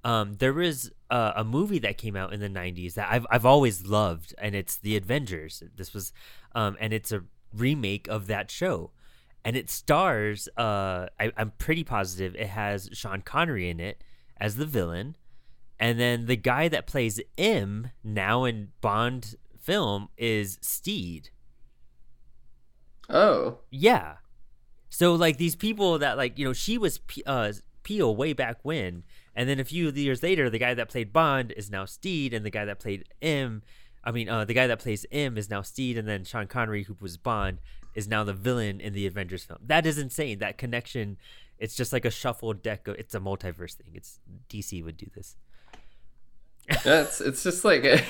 Um, there was uh, a movie that came out in the '90s that I've I've always loved, and it's The Avengers. This was, um, and it's a remake of that show, and it stars. Uh, I, I'm pretty positive it has Sean Connery in it as the villain, and then the guy that plays M now in Bond film is Steed. oh, Yeah. So like these people that like you know she was P- uh, Peel way back when, and then a few years later the guy that played Bond is now Steed, and the guy that played M, I mean uh, the guy that plays M is now Steed, and then Sean Connery who was Bond is now the villain in the Avengers film. That is insane. That connection. It's just like a shuffled deck. Of, it's a multiverse thing. It's DC would do this. That's it's it's just like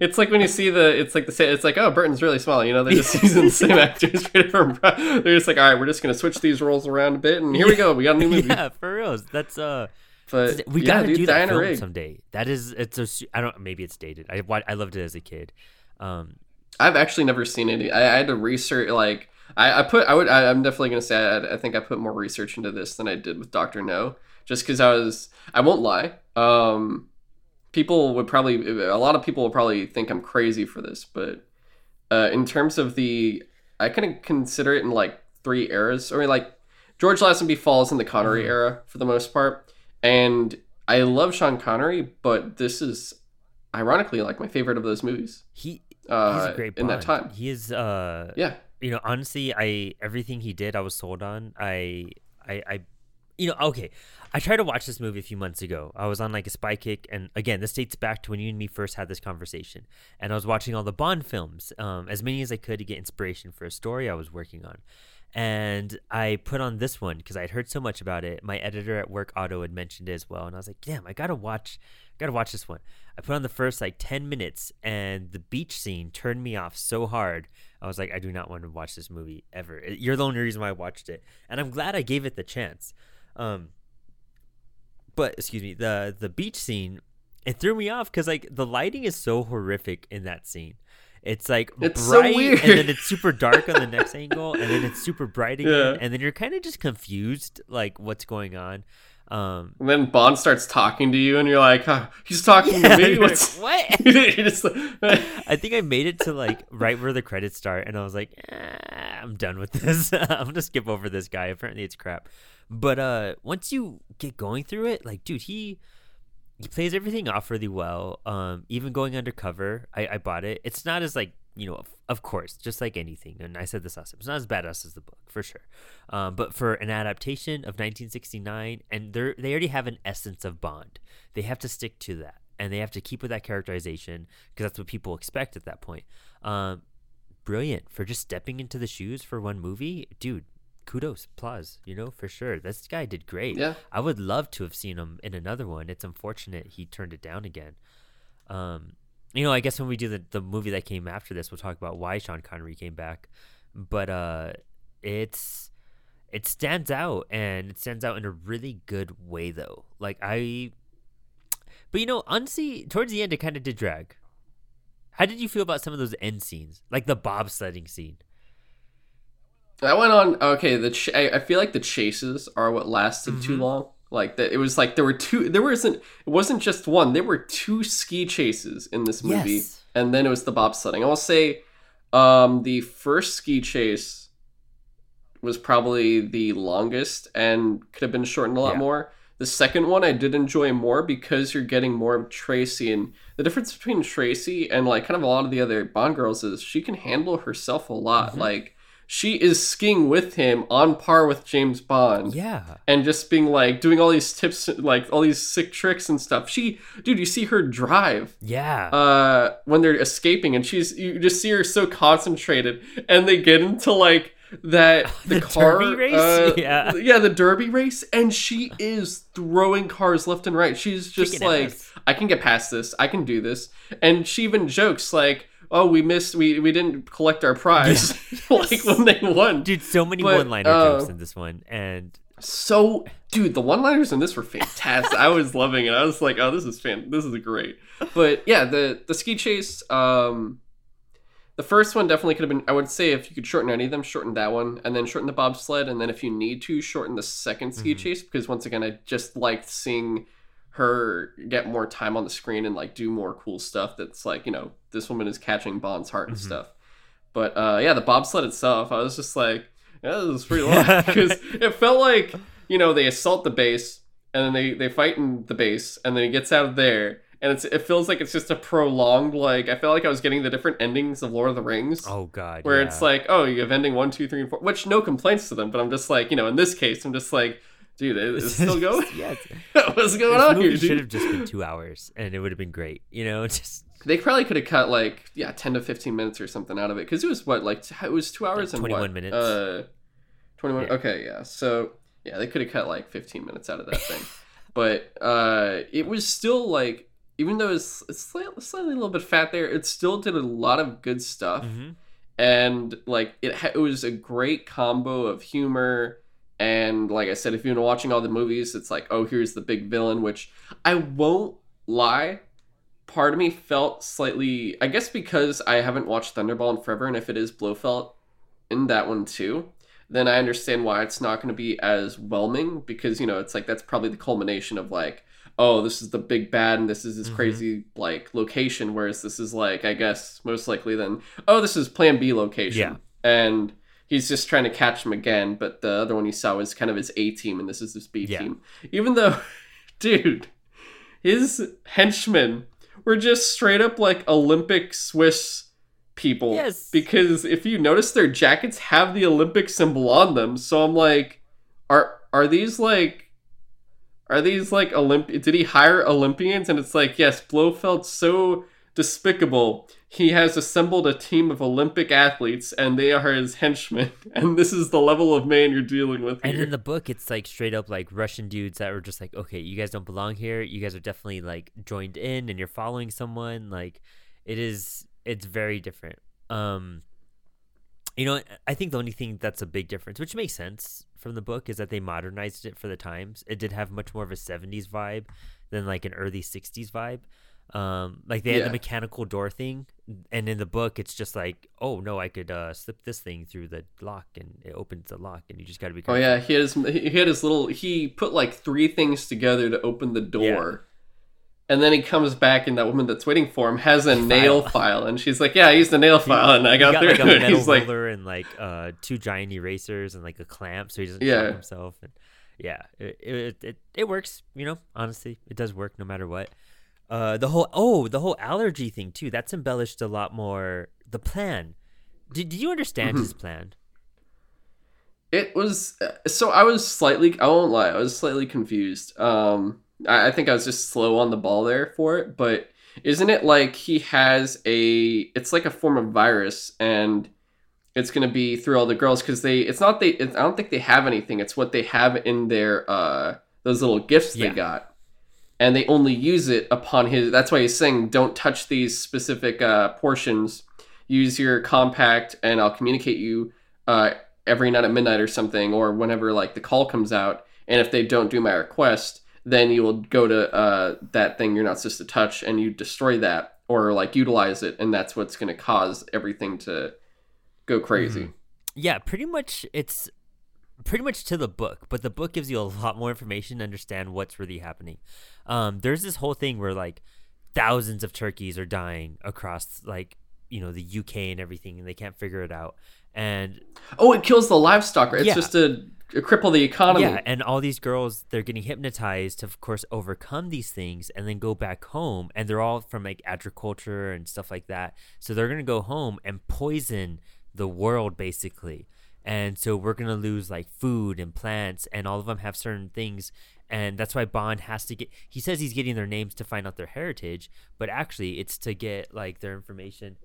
it's like when you see the it's like the sa- it's like oh Burton's really small you know they're just using the same actors from they're just like all right we're just gonna switch these roles around a bit and here we go we got a new movie yeah, for real. That's uh, But we yeah, gotta dude, do that Diana film Rigg. someday. That is, it's a. I don't. Maybe it's dated. I I loved it as a kid. Um, I've actually never seen it. I, I had to research like I, I put I would I, I'm definitely gonna say I, I think I put more research into this than I did with Doctor No, just because I was I won't lie. Um, people would probably a lot of people will probably think I'm crazy for this, but uh, in terms of the I kind of consider it in like three eras, I mean, like George Lazenby falls in the Connery Mhm. era for the most part, and I love Sean Connery, but this is ironically like my favorite of those movies. he Uh, he's a great in that time. He is. Uh, Yeah. you know, honestly, I everything he did, I was sold on. I, I, I, you know, okay. I tried to watch this movie a few months ago. I was on like a spy kick, and again, this dates back to when you and me first had this conversation. And I was watching all the Bond films, um, as many as I could to get inspiration for a story I was working on. And I put on this one because I'd heard so much about it. My editor at work, Otto, had mentioned it as well, and I was like, "Damn, I gotta watch, gotta watch this one." I put on the first like ten minutes, and the beach scene turned me off so hard. I was like, I do not want to watch this movie ever. You're the only reason why I watched it, and I'm glad I gave it the chance. Um, but excuse me, the the beach scene it threw me off because like the lighting is so horrific in that scene. It's like It's so weird. and then it's super dark on the next angle, and then it's super bright again, Yeah. and then you're kind of just confused, like what's going on. Um, And then Bond starts talking to you, and you're like, huh, "He's talking yeah, to me." like, what? just like, I think I made it to like right where the credits start, and I was like, eh, I'm done with this. I'm gonna skip over this guy. Apparently, it's crap. But uh, once you get going through it, like, dude, he he plays everything off really well. Um, even going undercover, I, I bought it. It's not as like you know, of, of course, just like anything. And I said this last time, it's not as badass as the book for sure. Um, but for an adaptation of 1969, and they they already have an essence of Bond, they have to stick to that, and they have to keep with that characterization because that's what people expect at that point. Um, brilliant for just stepping into the shoes for one movie, dude. Kudos, applause, you know, for sure. This guy did great. yeah, I would love to have seen him in another one. It's unfortunate he turned it down again. Um, you know, I guess when we do the, the movie that came after this, we'll talk about why Sean Connery came back. But uh, it's it stands out, and it stands out in a really good way, though. Like I, but you know, honestly, towards the end, it kind of did drag. How did you feel about some of those end scenes, like the bobsledding scene? I went on. Okay, the ch- I, I feel like the chases are what lasted too Mhm. long. Like that, it was like there were two. There wasn't. It wasn't just one. There were two ski chases in this movie, Yes. and then it was the bobsledding. I will say, um, the first ski chase was probably the longest and could have been shortened a lot Yeah. more. The second one I did enjoy more because you're getting more of Tracy, and the difference between Tracy and like kind of a lot of the other Bond girls is she can handle herself a lot. Mhm. Like she is skiing with him on par with James Bond Yeah. and just being like doing all these tips like all these sick tricks and stuff she dude you see her drive Yeah. uh when they're escaping and she's you just see her so concentrated and they get into like that the, The car derby race? uh, Yeah. yeah the derby race and she is throwing cars left and right she's just Kicking like ass. i can get past this i can do this and she even jokes like oh we missed we we didn't collect our prize. Like when they won. Dude, so many But, one-liner uh, jokes in this one, and so dude the one liners in this were fantastic. I was loving it. I was like oh this is fan this is great. But yeah the the ski chase um the first one definitely could have been i would say if you could shorten any of them shorten that one and then shorten the bobsled and then if you need to shorten the second ski Mhm. chase because once again i just liked seeing her get more time on the screen and like do more cool stuff that's like you know this woman is catching bond's heart and Mhm. stuff but uh yeah the bobsled itself i was just like yeah, this is pretty long because it felt like you know they assault the base and then they they fight in the base and then he gets out of there and it's it feels like it's just a prolonged like I felt like I was getting the different endings of Lord of the Rings oh god, where yeah. it's like oh you have ending one two three and four which no complaints to them but I'm just like you know in this case I'm just like dude it- it's still going yeah, what's going this on movie here should have just been two hours, and it would have been great. You know, just they probably could have cut like yeah 10 to 15 minutes or something out of it because it was what like t- it was two hours and 21 minutes. uh 21 Yeah. okay yeah so yeah they could have cut like 15 minutes out of that thing but uh it was still like even though it's, it's slightly, slightly a little bit fat there it still did a lot of good stuff Mhm. and like it, ha- it was a great combo of humor And like I said, if you've been watching all the movies, it's like, oh, here's the big villain, which I won't lie. Part of me felt slightly, I guess, because I haven't watched Thunderball in forever, and if it is Blofeld in that one too, then I understand why it's not going to be as whelming because you know it's like that's probably the culmination of like oh this is the big bad and this is this Mhm. crazy like location whereas this is like I guess most likely then oh this is Plan B location Yeah. and he's just trying to catch him again but the other one he saw was kind of his A team and this is his B Yeah. team even though dude his henchmen were just straight up like Olympic Swiss people. Yes. Because if you notice their jackets have the Olympic symbol on them. So I'm like, are are these like are these like Olymp did he hire Olympians? And it's like, yes, Blofeld's so despicable. He has assembled a team of Olympic athletes and they are his henchmen. And this is the level of man you're dealing with And in the book, it's like straight up like Russian dudes that were just like, okay, you guys don't belong here. You guys are definitely like joined in, and you're following someone. Like, it is, it's very different. Um, you know, I think the only thing that's a big difference, which makes sense from the book, is that they modernized it for the times. It did have much more of a '70s vibe than like an early '60s vibe. Um, like they had the mechanical door thing, and in the book, it's just like, oh no, I could uh, slip this thing through the lock, and it opens the lock, and you just got to be. Careful. Oh yeah, he had his he had his little he put like three things together to open the door. And then he comes back and that woman that's waiting for him has a nail file and she's like, "Yeah, I used a nail file and I got, got through like a it." metal He's like, ruler and like uh two giant erasers and like a clamp so he doesn't Yeah. himself and yeah it, it it it works you know honestly it does work no matter what uh the whole oh the whole allergy thing too that's embellished a lot more the plan did, did you understand Mm-hmm. his plan It was so I was slightly I won't lie, I was slightly confused. Um I, I think I was just slow on the ball there for it, but isn't it like he has a it's like a form of virus and it's going to be through all the girls cuz they it's not they it's, I don't think they have anything. It's what they have in their uh those little gifts Yeah. they got. And they only use it upon his that's why he's saying don't touch these specific uh portions. Use your compact and I'll communicate you uh every night at midnight or something, or whenever like the call comes out. And if they don't do my request, then you will go to uh, that thing you're not supposed to touch, and you destroy that or like utilize it, and that's what's going to cause everything to go crazy. yeah pretty much it's pretty much to the book but the book gives you a lot more information to understand what's really happening um there's this whole thing where like thousands of turkeys are dying across like you know the uk and everything and they can't figure it out and Oh, it kills the livestock. Right? It's Yeah. just to, to cripple the economy. yeah and all these girls they're getting hypnotized to of course overcome these things and then go back home and they're all from like agriculture and stuff like that so they're gonna go home and poison the world basically and so we're gonna lose like food and plants and all of them have certain things and that's why bond has to get he says he's getting their names to find out their heritage but actually it's to get like their information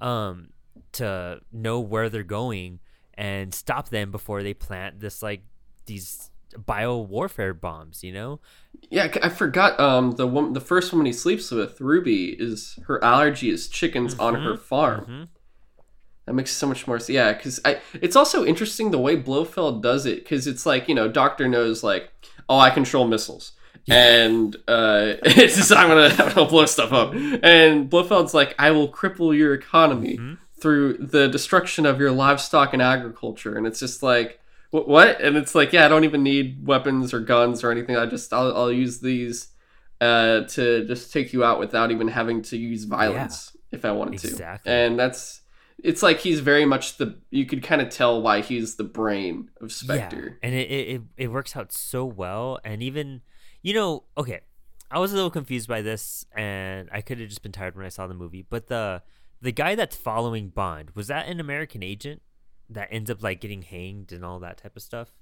um to know where they're going and stop them before they plant this like these bio warfare bombs you know Yeah, I forgot. Um, the woman, the first woman he sleeps with, Ruby, is her allergy is chickens on her farm. Mhm. That makes so much more sense. Yeah, because I. It's also interesting the way Blofeld does it because it's like you know, Doctor No's like, oh, I control missiles, and uh, it's just I'm gonna, I'm gonna blow stuff up, and Blofeld's like, I will cripple your economy Mhm. through the destruction of your livestock and agriculture, and it's just like. "Wh- What? And it's like, yeah, I don't even need weapons or guns or anything. I just, I'll, I'll use these uh, to just take you out without even having to use violence if I wanted Exactly. to. And that's it's like he's very much the you could kind of tell why he's the brain of Spectre. Yeah, and it, it it- works out so well. And even, you know, okay, I was a little confused by this, and I could have just been tired when I saw the movie. But the the guy that's following Bond was that an American agent that ends up like getting hanged and all that type of stuff?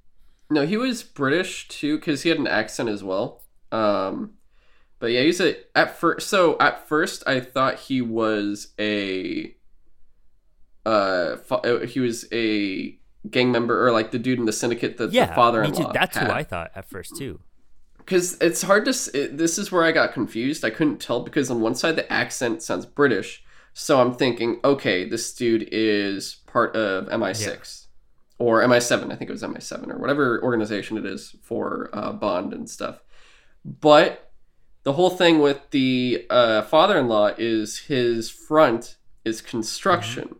No, he was British too because he had an accent as well. Um, but yeah, he's a at first. So at first, I thought he was a uh uh, he was a gang member or like the dude in the syndicate that Yeah, the father-in-law. That's had. who I thought at first too. because it's hard to it, this is where i got confused i couldn't tell because on one side the accent sounds british so i'm thinking okay this dude is part of mi6 or MI7. I think it was MI7 or whatever organization it is for uh, Bond and stuff. But the whole thing with the uh, father-in-law is his front is construction,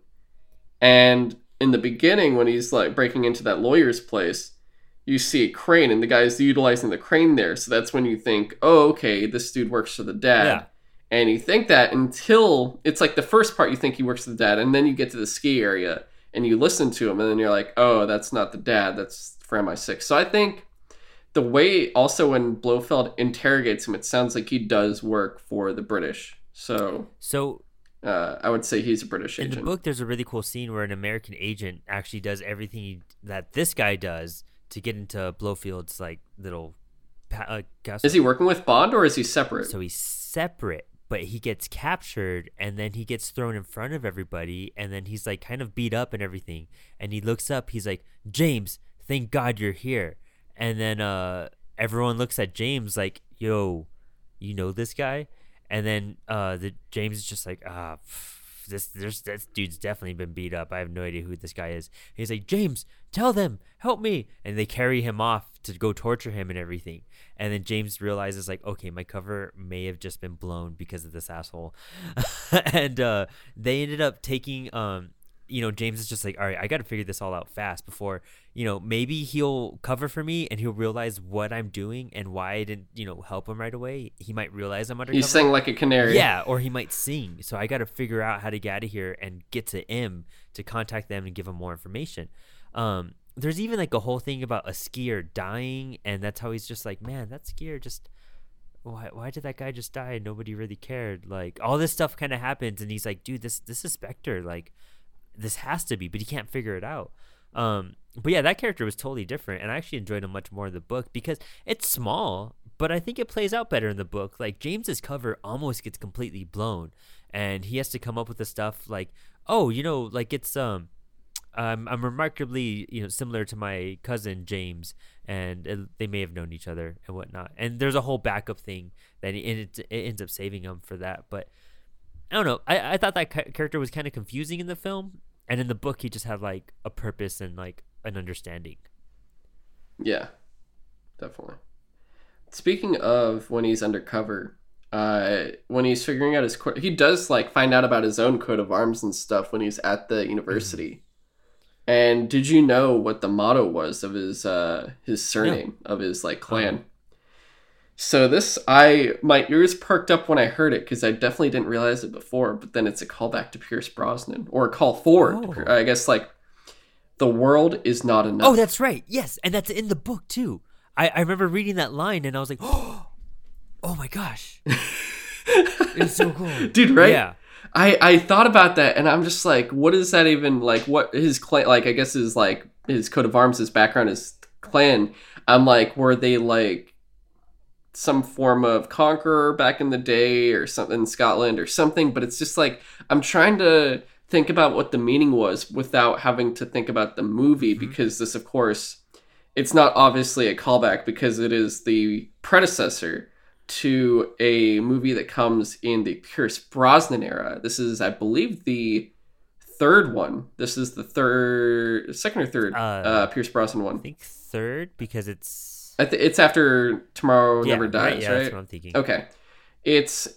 and in the beginning when he's like breaking into that lawyer's place you see a crane and the guy's utilizing the crane there. So that's when you think, oh, okay, this dude works for the dad. Yeah. And you think that until it's like the first part you think he works for the dad, and then you get to the ski area and you listen to him, and then you're like, oh, that's not the dad, that's for MI6. So I think the way also when Blofeld interrogates him, it sounds like he does work for the British. So So uh, I would say he's a British agent. in the book, there's a really cool scene where an American agent actually does everything he, that this guy does to get into Blofeld's like little uh, castle. Is he working with Bond or is he separate? So he's separate, but he gets captured and then he gets thrown in front of everybody and then he's like kind of beat up and everything. And he looks up, he's like, James, thank God you're here. And then uh everyone looks at James like, yo, you know this guy? And then uh the James is just like, ah pff, this there's this dude's definitely been beat up. I have no idea who this guy is. He's like, James, tell them, help me. And they carry him off to go torture him and everything. And then James realizes like, okay, my cover may have just been blown because of this asshole. and uh, they ended up taking um you know, James is just like, all right, I got to figure this all out fast before, you know, maybe he'll cover for me and he'll realize what I'm doing and why I didn't, you know, help him right away. He might realize I'm undercover. He's saying like a canary. Yeah, or he might sing. So I got to figure out how to get out of here and get to M to contact them and give them more information. Um, there's even like a whole thing about a skier dying, and that's how he's just like, man, that skier just. Why, why did that guy just die nobody really cared? Like all this stuff kind of happens, and he's like, dude, this this is Spectre. Like this has to be, but he can't figure it out. Um, but yeah, that character was totally different, and I actually enjoyed him much more in the book because it's small, but I think it plays out better in the book. Like James's cover almost gets completely blown, and he has to come up with the stuff like, oh, you know, like it's um. I'm, I'm remarkably, you know, similar to my cousin James, and they may have known each other and whatnot. And there's a whole backup thing that he, it, it ends up saving him for that. But I don't know. I, I thought that ca- character was kind of confusing in the film, and in the book, he just had like a purpose and like an understanding. Yeah, definitely. Speaking of when he's undercover, uh, when he's figuring out his co- he does like find out about his own coat of arms and stuff when he's at the university. And did you know what the motto was of his uh his surname of his like clan? So this I my ears perked up when I heard it because I definitely didn't realize it before. But then it's a callback to Pierce Brosnan or a call forward. Oh. I guess like the world is not enough. Oh, that's right. Yes, and that's in the book too. I, I remember reading that line and I was like, oh, oh my gosh, it's so cool, dude, right? Yeah, I I thought about that and I'm just like, what is that even like? What his clan? Like, I guess his like his coat of arms, his background, his clan. I'm like, were they like some form of conqueror back in the day or something in Scotland or something? But it's just like I'm trying to think about what the meaning was without having to think about the movie because this, of course, it's not obviously a callback because it is the predecessor to a movie that comes in the Pierce Brosnan era. This is, I believe, the third one. This is the third, second or third Uh, uh, Pierce Brosnan one. I think third because it's th- it's after Tomorrow yeah, Never right, Dies, yeah, right? that's what I'm thinking. Okay. It's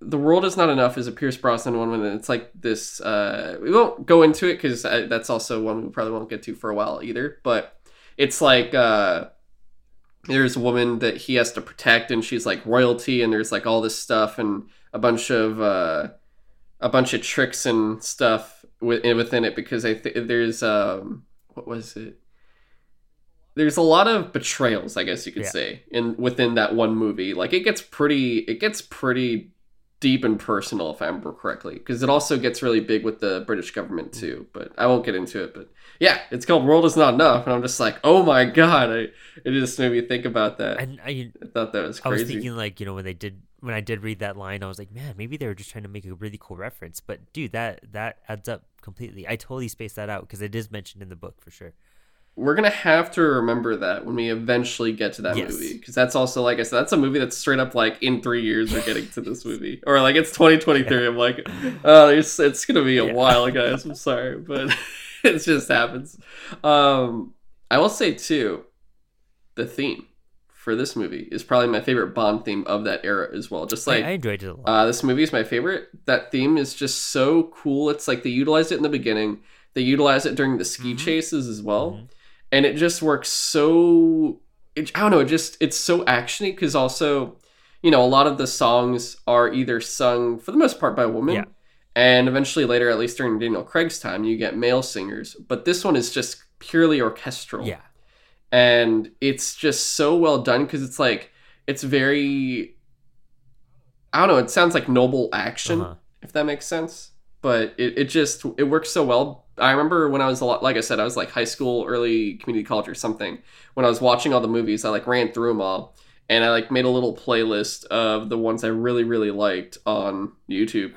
The World Is Not Enough is a Pierce Brosnan one and it's like this uh we won't go into it cuz that's also one we probably won't get to for a while either, but it's like uh there's a woman that he has to protect and she's like royalty and there's like all this stuff and a bunch of uh a bunch of tricks and stuff within within it because I think there's um what was it there's a lot of betrayals i guess you could Yeah. say in within that one movie like it gets pretty it gets pretty deep and personal if i remember correctly because it also gets really big with the british government Mm. too but i won't get into it but yeah it's called world is not enough and i'm just like oh my god I, it just made me think about that And I, i thought that was crazy. I was thinking like you know when they did when I did read that line, I was like, man, maybe they were just trying to make a really cool reference. But dude, that that adds up completely. I totally spaced that out because it is mentioned in the book for sure. We're gonna have to remember that when we eventually get to that Yes. movie because that's also like i said that's a movie that's straight up like in three years we're getting to this movie or like it's 2023 i'm like oh it's, it's gonna be a Yeah. while guys i'm sorry but it just happens. Um, I will say too, the theme for this movie is probably my favorite Bond theme of that era as well. Just like I, I enjoyed it a lot. uh, this movie is my favorite. That theme is just so cool. It's like they utilized it in the beginning. They utilize it during the ski Mhm. chases as well, Mhm. And it just works so. It, I don't know. It just it's so actiony because also, you know, a lot of the songs are either sung for the most part by women, Yeah. and eventually later, at least during Daniel Craig's time, you get male singers. But this one is just purely orchestral yeah. and it's just so well done because it's like it's very i don't know it sounds like noble action Uh-huh. if that makes sense but it, it just it works so well. I remember when i was a lot like i said i was like high school early community college or something. When i was watching all the movies i like ran through them all and i like made a little playlist of the ones i really really liked on youtube.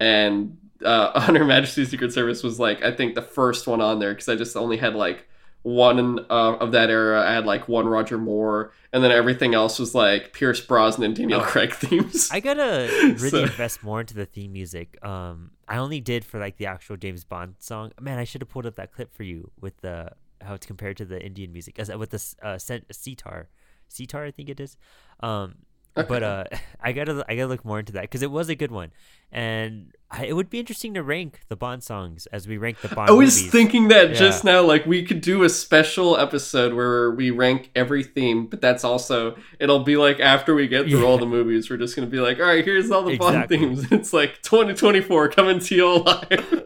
And uh, on her majesty's secret service was like i think the first one on there because i just only had like one uh, of that era. I had like one roger moore and then everything else was like pierce brosnan daniel Oh. craig themes. I gotta really So- invest more into the theme music. Um, I only did for like the actual James Bond song. Man, I should have pulled up that clip for you with the how it's compared to the Indian music, as with the uh, cent- sitar, sitar, I think it is. Um, but uh, I gotta I gotta look more into that because it was a good one, and it would be interesting to rank the Bond songs as we rank the Bond I was movies. thinking that Yeah. just now, like we could do a special episode where we rank every theme, but that's also it'll be like after we get through all the movies, we're just gonna be like, all right, here's all the Bond themes. It's like 2024 coming to you alive.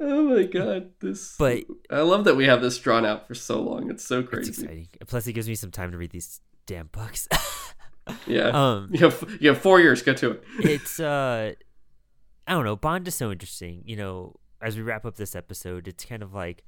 oh my god, this! But- I love that we have this drawn out for so long. It's so It's crazy. exciting. Plus, it gives me some time to read these damn books. Yeah, um, you have you have four years. Get to it. it's uh I don't know, Bond is so interesting. You know, as we wrap up this episode, it's kind of like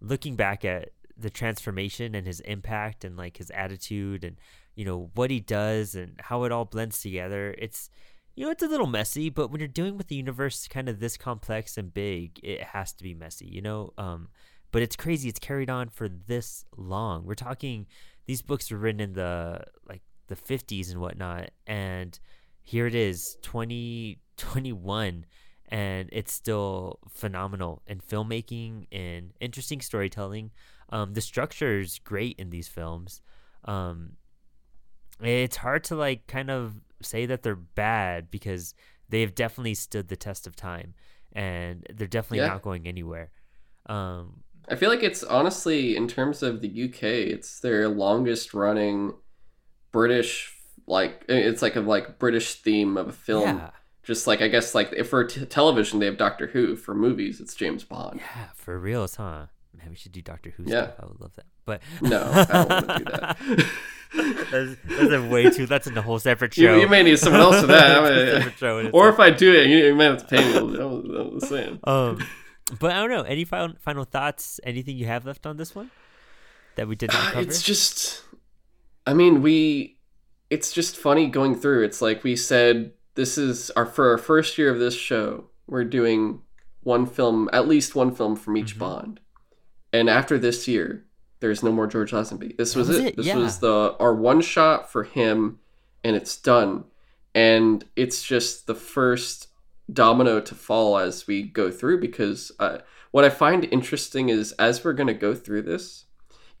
looking back at the transformation and his impact and like his attitude and you know what he does and how it all blends together. It's you know, it's a little messy, but when you're dealing with the universe kind of this complex and big, it has to be messy, you know? Um but it's crazy it's carried on for this long. We're talking these books were written in the like the 50s and whatnot and here it is 2021 and it's still phenomenal in filmmaking and interesting storytelling. Um, the structure is great in these films. Um, it's hard to like kind of say that they're bad because they've definitely stood the test of time and they're definitely Yeah. not going anywhere. Um, I feel like it's honestly in terms of the UK, it's their longest running British like it's like a like British theme of a film. yeah Just like I guess like if for t- television they have Doctor Who, for movies it's James Bond. yeah for reals huh man we should do doctor who Yeah. stuff i would love that but No, I don't want to do that. that's, that's a way too. That's in a whole separate show. you, you may need someone else for that. I mean, or if I do it, you, you might have to pay me. I'm, I'm saying. um, but I don't know. Any final final thoughts? Anything you have left on this one that we did not cover? It's just, I mean, we, it's just funny going through. It's like we said, this is our for our first year of this show. We're doing one film, at least one film from each Mhm. Bond, and after this year, there's no more George Lazenby. This was, was it. it, This yeah. was the our one shot for him, and it's done. And it's just the first domino to fall as we go through because uh, what I find interesting is as we're going to go through this,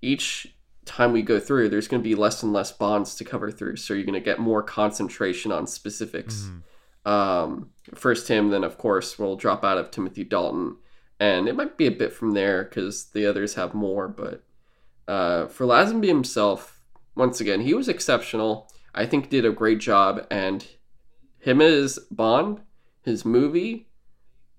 each time we go through, there's going to be less and less bonds to cover through. So you're going to get more concentration on specifics. Mhm. Um, first him, then of course we'll drop out of Timothy Dalton, and it might be a bit from there because the others have more. But uh, for Lazenby himself, once again, he was exceptional. I think did a great job, and him as Bond, his movie,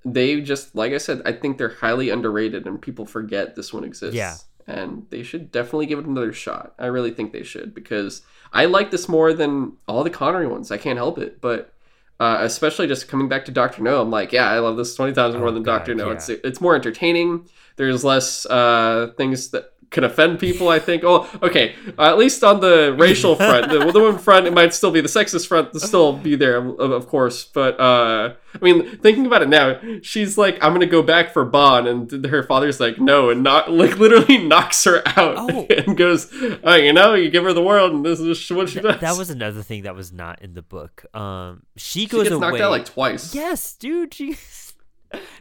they just like I said, I think they're highly underrated, and people forget this one exists. Yeah. And they should definitely give it another shot. I really think they should because I like this more than all the Connery ones. I can't help it, but. Uh, especially just coming back to Doctor No, I'm like, yeah, I love this twenty times more Oh, than Doctor No. yeah. It's it's more entertaining. There's less uh, things that can offend people. I think. Oh, okay. Uh, at least on the racial front, the, the women front, it might still be the sexist front. Still be there, of, of course. But uh, I mean, thinking about it now, she's like, I'm gonna go back for Bond, and her father's like, no, and not like literally knocks her out Oh. and goes, oh, you know, you give her the world, and this is what she does. that was another thing that was not in the book. Um, she goes she gets away. knocked out like twice. yes, dude. She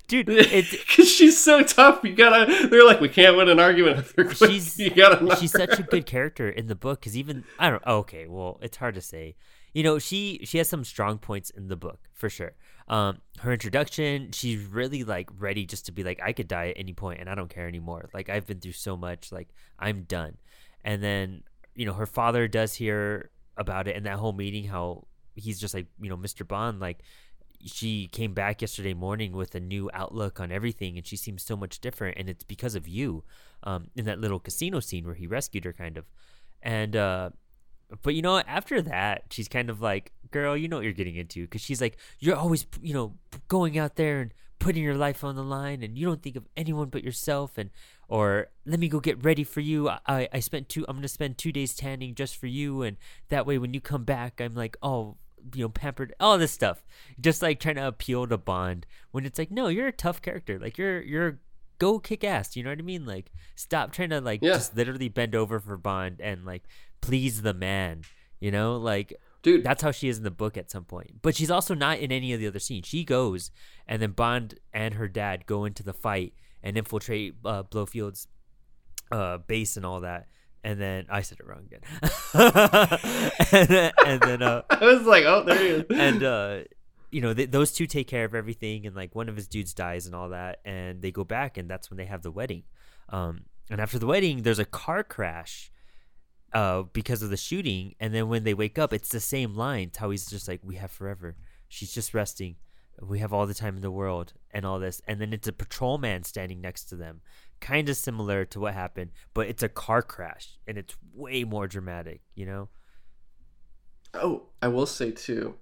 dude. Because she's so tough. You gotta. They're like, we can't win an argument with her. She's- you gotta. she's her such a good character in the book because even I don't. oh, okay, well, it's hard to say. You know, she she has some strong points in the book for sure. Um, her introduction, she's really like ready just to be like, I could die at any point and I don't care anymore. Like I've been through so much, like I'm done. And then you know, her father does hear about it in that whole meeting. How he's just like, you know, Mr. Bond, like she came back yesterday morning with a new outlook on everything and she seems so much different and it's because of you um, in that little casino scene where he rescued her kind of. And uh, but you know after that she's kind of like girl you know what you're getting into because she's like you're always you know going out there and putting your life on the line and you don't think of anyone but yourself and or let me go get ready for you. I i spent two i'm gonna spend two days tanning just for you and that way when you come back i'm like oh you know pampered all this stuff. Just like trying to appeal to bond when it's like no you're a tough character. Like you're you're go kick ass. You know what i mean? Like stop trying to like Yeah. just literally bend over for bond and like please the man you know? Like dude. that's how she is in the book at some point. But she's also not in any of the other scenes. She goes and then bond and her dad go into the fight and infiltrate uh, blowfield's uh, base and all that and then i said it wrong again. And then, and then uh, I was like, oh, there he is. and uh you know th- those two take care of everything and like one of his dudes dies and all that and they go back and that's when they have the wedding. Um and after the wedding there's a car crash uh because of the shooting and then when they wake up it's the same lines how he's just like we have forever. She's just resting. We have all the time in the world and all this and then it's a patrolman standing next to them kind of similar to what happened but it's a car crash and it's way more dramatic you know Oh, I will say too.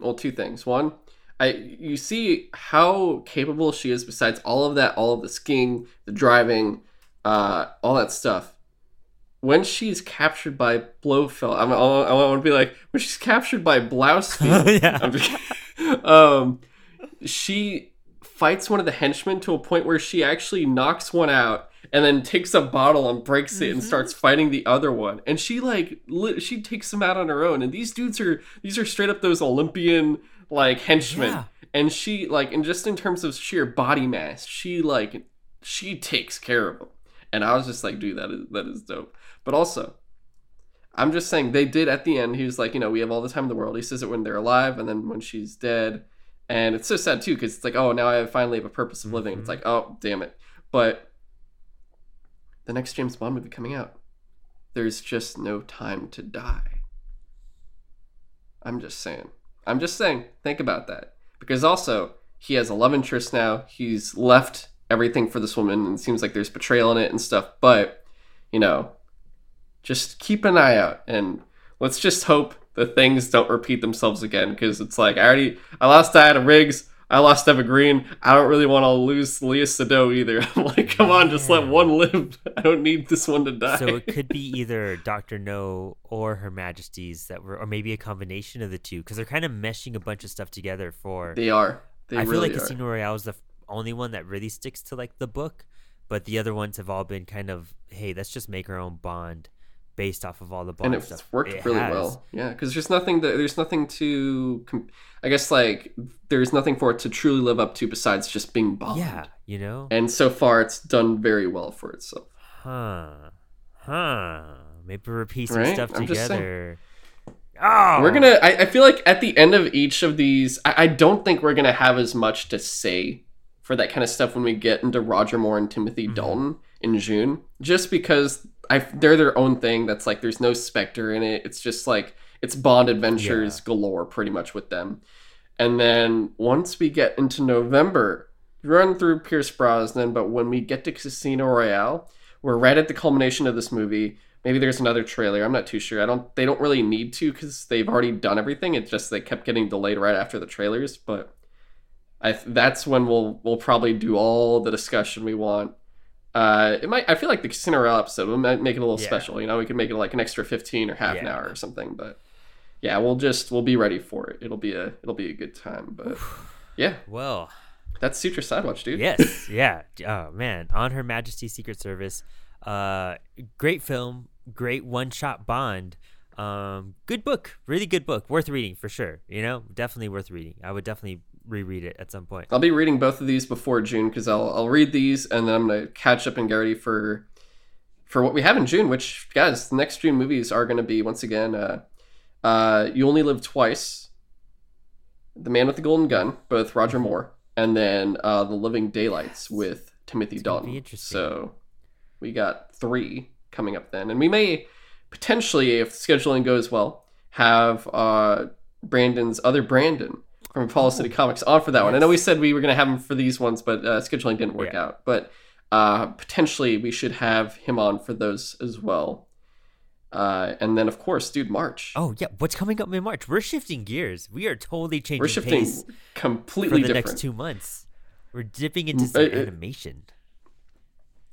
Well, two things. One, I you see how capable she is. Besides all of that, all of the skiing, the driving, uh, all that stuff. When she's captured by Blofeld, I'm, I want to be like when she's captured by Blousefield. Yeah. Um, she fights one of the henchmen to a point where she actually knocks one out and then takes a bottle and breaks it and Mhm. starts fighting the other one. And she like li- she takes him out on her own. And these dudes are these are straight up those olympian like henchmen. Yeah. and she like and just in terms of sheer body mass she like she takes care of them and i was just like dude that is that is dope. But also i'm just saying they did at the end he was like you know we have all the time in the world. He says it when they're alive and then when she's dead and it's so sad too because it's like oh now i finally have a purpose of living. Mhm. it's like oh damn it. But the next james bond movie coming out there's just no time to die. I'm just saying. I'm just saying think about that. Because also he has a love interest now. He's left everything for this woman and it seems like there's betrayal in it and stuff. But you know just keep an eye out and let's just hope that things don't repeat themselves again because it's like I already I lost Diana Riggs, I lost Eva Green. I don't really want to lose Léa Seydoux either. I'm like, come on, just let one live. I don't need this one to die. So it could be either Doctor No or Her Majesty's that were, or maybe a combination of the two, because they're kind of meshing a bunch of stuff together. For they are. They I feel really like are. Casino Royale is the only one that really sticks to like the book, but the other ones have all been kind of, hey, let's just make our own Bond based off of all the Bond and it's stuff. worked It really has. well. Yeah, because there's nothing that there's nothing to. I guess like there's nothing for it to truly live up to besides just being Bond. Yeah, you know, And so far, it's done very well for itself. huh, huh. Maybe repeat some Right? stuff I'm together. Oh, We're gonna. I, I feel like at the end of each of these, I, I don't think we're gonna have as much to say for that kind of stuff when we get into Roger Moore and Timothy Mhm. Dalton in June, just because I they're their own thing. That's like there's no Spectre in it. It's just like it's Bond adventures galore, pretty much with them. And then once we get into November, run through Pierce Brosnan. But when we get to Casino Royale, we're right at the culmination of this movie. Maybe there's another trailer. I'm not too sure. I don't. They don't really need to because they've already done everything. It's just they kept getting delayed right after the trailers. But I that's when we'll we'll probably do all the discussion we want. Uh, it might. I feel like the Royale episode we might make it a little Yeah. special. You know, we could make it like an extra 15 or half an hour or something. But yeah, we'll just we'll be ready for it. It'll be a it'll be a good time. But yeah, well. that's Sutro SideWatch, dude. yes yeah oh man on her majesty's secret service uh great film great one shot bond um good book really good book worth reading for sure you know definitely worth reading i would definitely reread it at some point. I'll be reading both of these before June because I'll I'll read these and then I'm gonna catch up and get ready for for what we have in June. Which guys, the next June movies are gonna be once again, uh, uh, You Only Live Twice, The Man with the Golden Gun, both Roger Moore, and then uh, The Living Daylights with Timothy It's Dalton. So we got three coming up then, and we may potentially, if scheduling goes well, have uh, Brandon's other Brandon from Apollo City Comics on for that one. I know we said we were going to have him for these ones, but uh, scheduling didn't work Yeah. out. But uh, potentially, we should have him on for those as well. Uh, and then, of course, dude, March. Oh yeah, what's coming up in March? We're shifting gears. We are totally changing we're shifting pace for the different. next two months. We're dipping into some uh, uh, animation.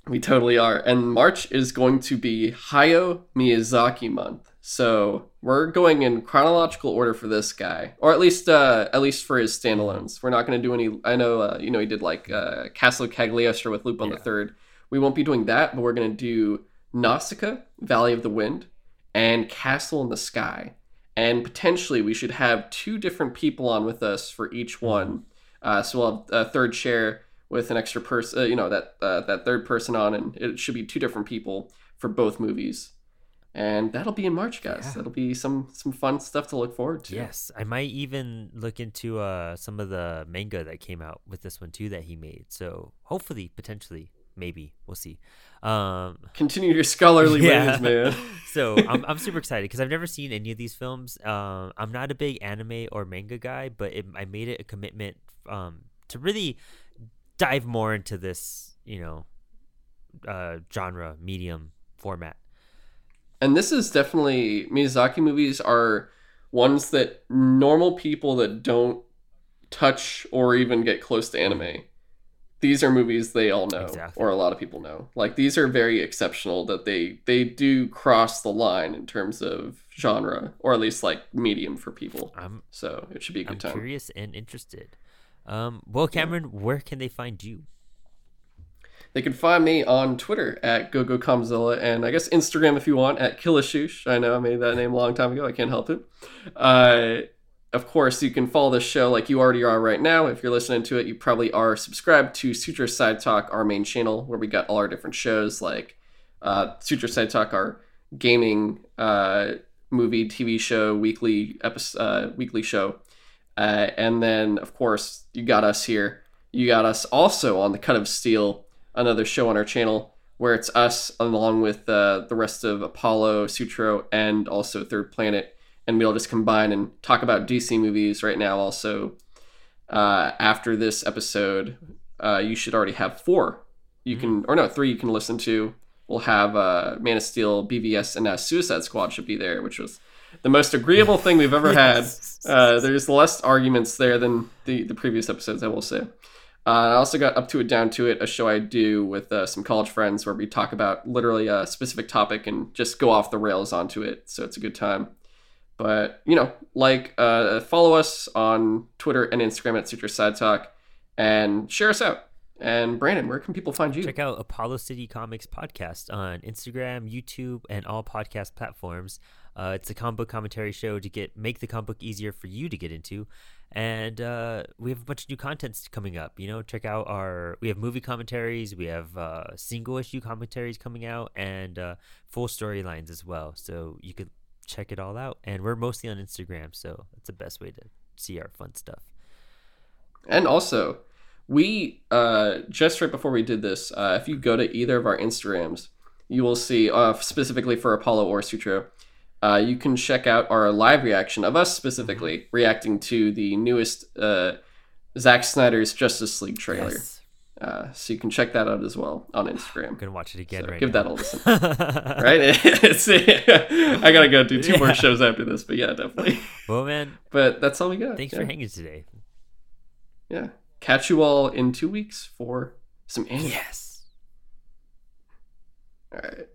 We totally are. And March is going to be Hayao Miyazaki month. So we're going in chronological order for this guy, or at least uh, at least for his standalones. We're not going to do any. I know uh, you know he did like uh, Castle Cagliostro with Lupin the Yeah. Third. We won't be doing that, but we're going to do Nausicaa, Valley of the Wind, and Castle in the Sky. And potentially we should have two different people on with us for each one. Uh, so we'll have a third chair with an extra person, uh, you know, that uh, that third person on, and it should be two different people for both movies. And that'll be in March, guys. Yeah. That'll be some some fun stuff to look forward to. Yes, I might even look into uh some of the manga that came out with this one too that he made. So hopefully, potentially, maybe we'll see. Um, Continue your scholarly Yeah. ways, man. so I'm, I'm super excited because I've never seen any of these films. Um, I'm not a big anime or manga guy, but it, I made it a commitment um, to really dive more into this, you know, uh, genre, medium, format. And this is definitely Miyazaki movies are ones that normal people that don't touch or even get close to anime. These are movies they all know Exactly. or a lot of people know. Like these are very exceptional that they they do cross the line in terms of genre or at least like medium for people. I'm So it should be a I'm good time. curious and interested. Um, well, Kamron, where can they find you? They can find me on Twitter at GoGoKamzilla and I guess Instagram if you want at Killashush. I know I made that name a long time ago. I can't help it. Uh, of course, you can follow this show like you already are right now. If you're listening to it, you probably are subscribed to Sutro Side Talk, our main channel, where we got all our different shows like uh, Sutro Side Talk, our gaming, uh, movie, TV show, weekly episode, uh, weekly show. Uh, and then, of course, you got us here. You got us also on the Cut of Steel, another show on our channel where it's us along with uh, the rest of Apollo, Sutro, and also Third Planet. And we'll just combine and talk about DC movies right now. Also, uh, after this episode, uh, you should already have four. You can, or no, three you can listen to. We'll have uh, Man of Steel, BVS, and now Suicide Squad should be there, which was the most agreeable thing we've ever had. Uh, there's less arguments there than the, the previous episodes, I will say. Uh, I also got Up to It, Down to It, a show I do with uh, some college friends where we talk about literally a specific topic and just go off the rails onto it. So it's a good time. But, you know, like, uh, follow us on Twitter and Instagram at Sutro Side Talk and share us out. And Brandon, where can people find you? Check out Apollo City Comics podcast on Instagram, YouTube, and all podcast platforms. Uh, it's a comic book commentary show to get make the comic book easier for you to get into, and uh, we have a bunch of new contents coming up. You know, check out our we have movie commentaries, we have uh, single issue commentaries coming out, and uh, full storylines as well. So you could check it all out. And we're mostly on Instagram, so it's the best way to see our fun stuff. And also, we uh, just right before we did this, uh, if you go to either of our Instagrams, you will see uh, specifically for Apollo or Sutro, uh, you can check out our live reaction of us specifically reacting to the newest uh, Zack Snyder's Justice League trailer. Yes. Uh, so you can check that out as well on I'm Instagram. gonna watch it again So right give now. that a listen. right? I gotta go do two more shows after this, but yeah, definitely. well, man, But that's all we got. thanks yeah. for hanging today. Yeah. Catch you all in two weeks for some anime. Yes. All right.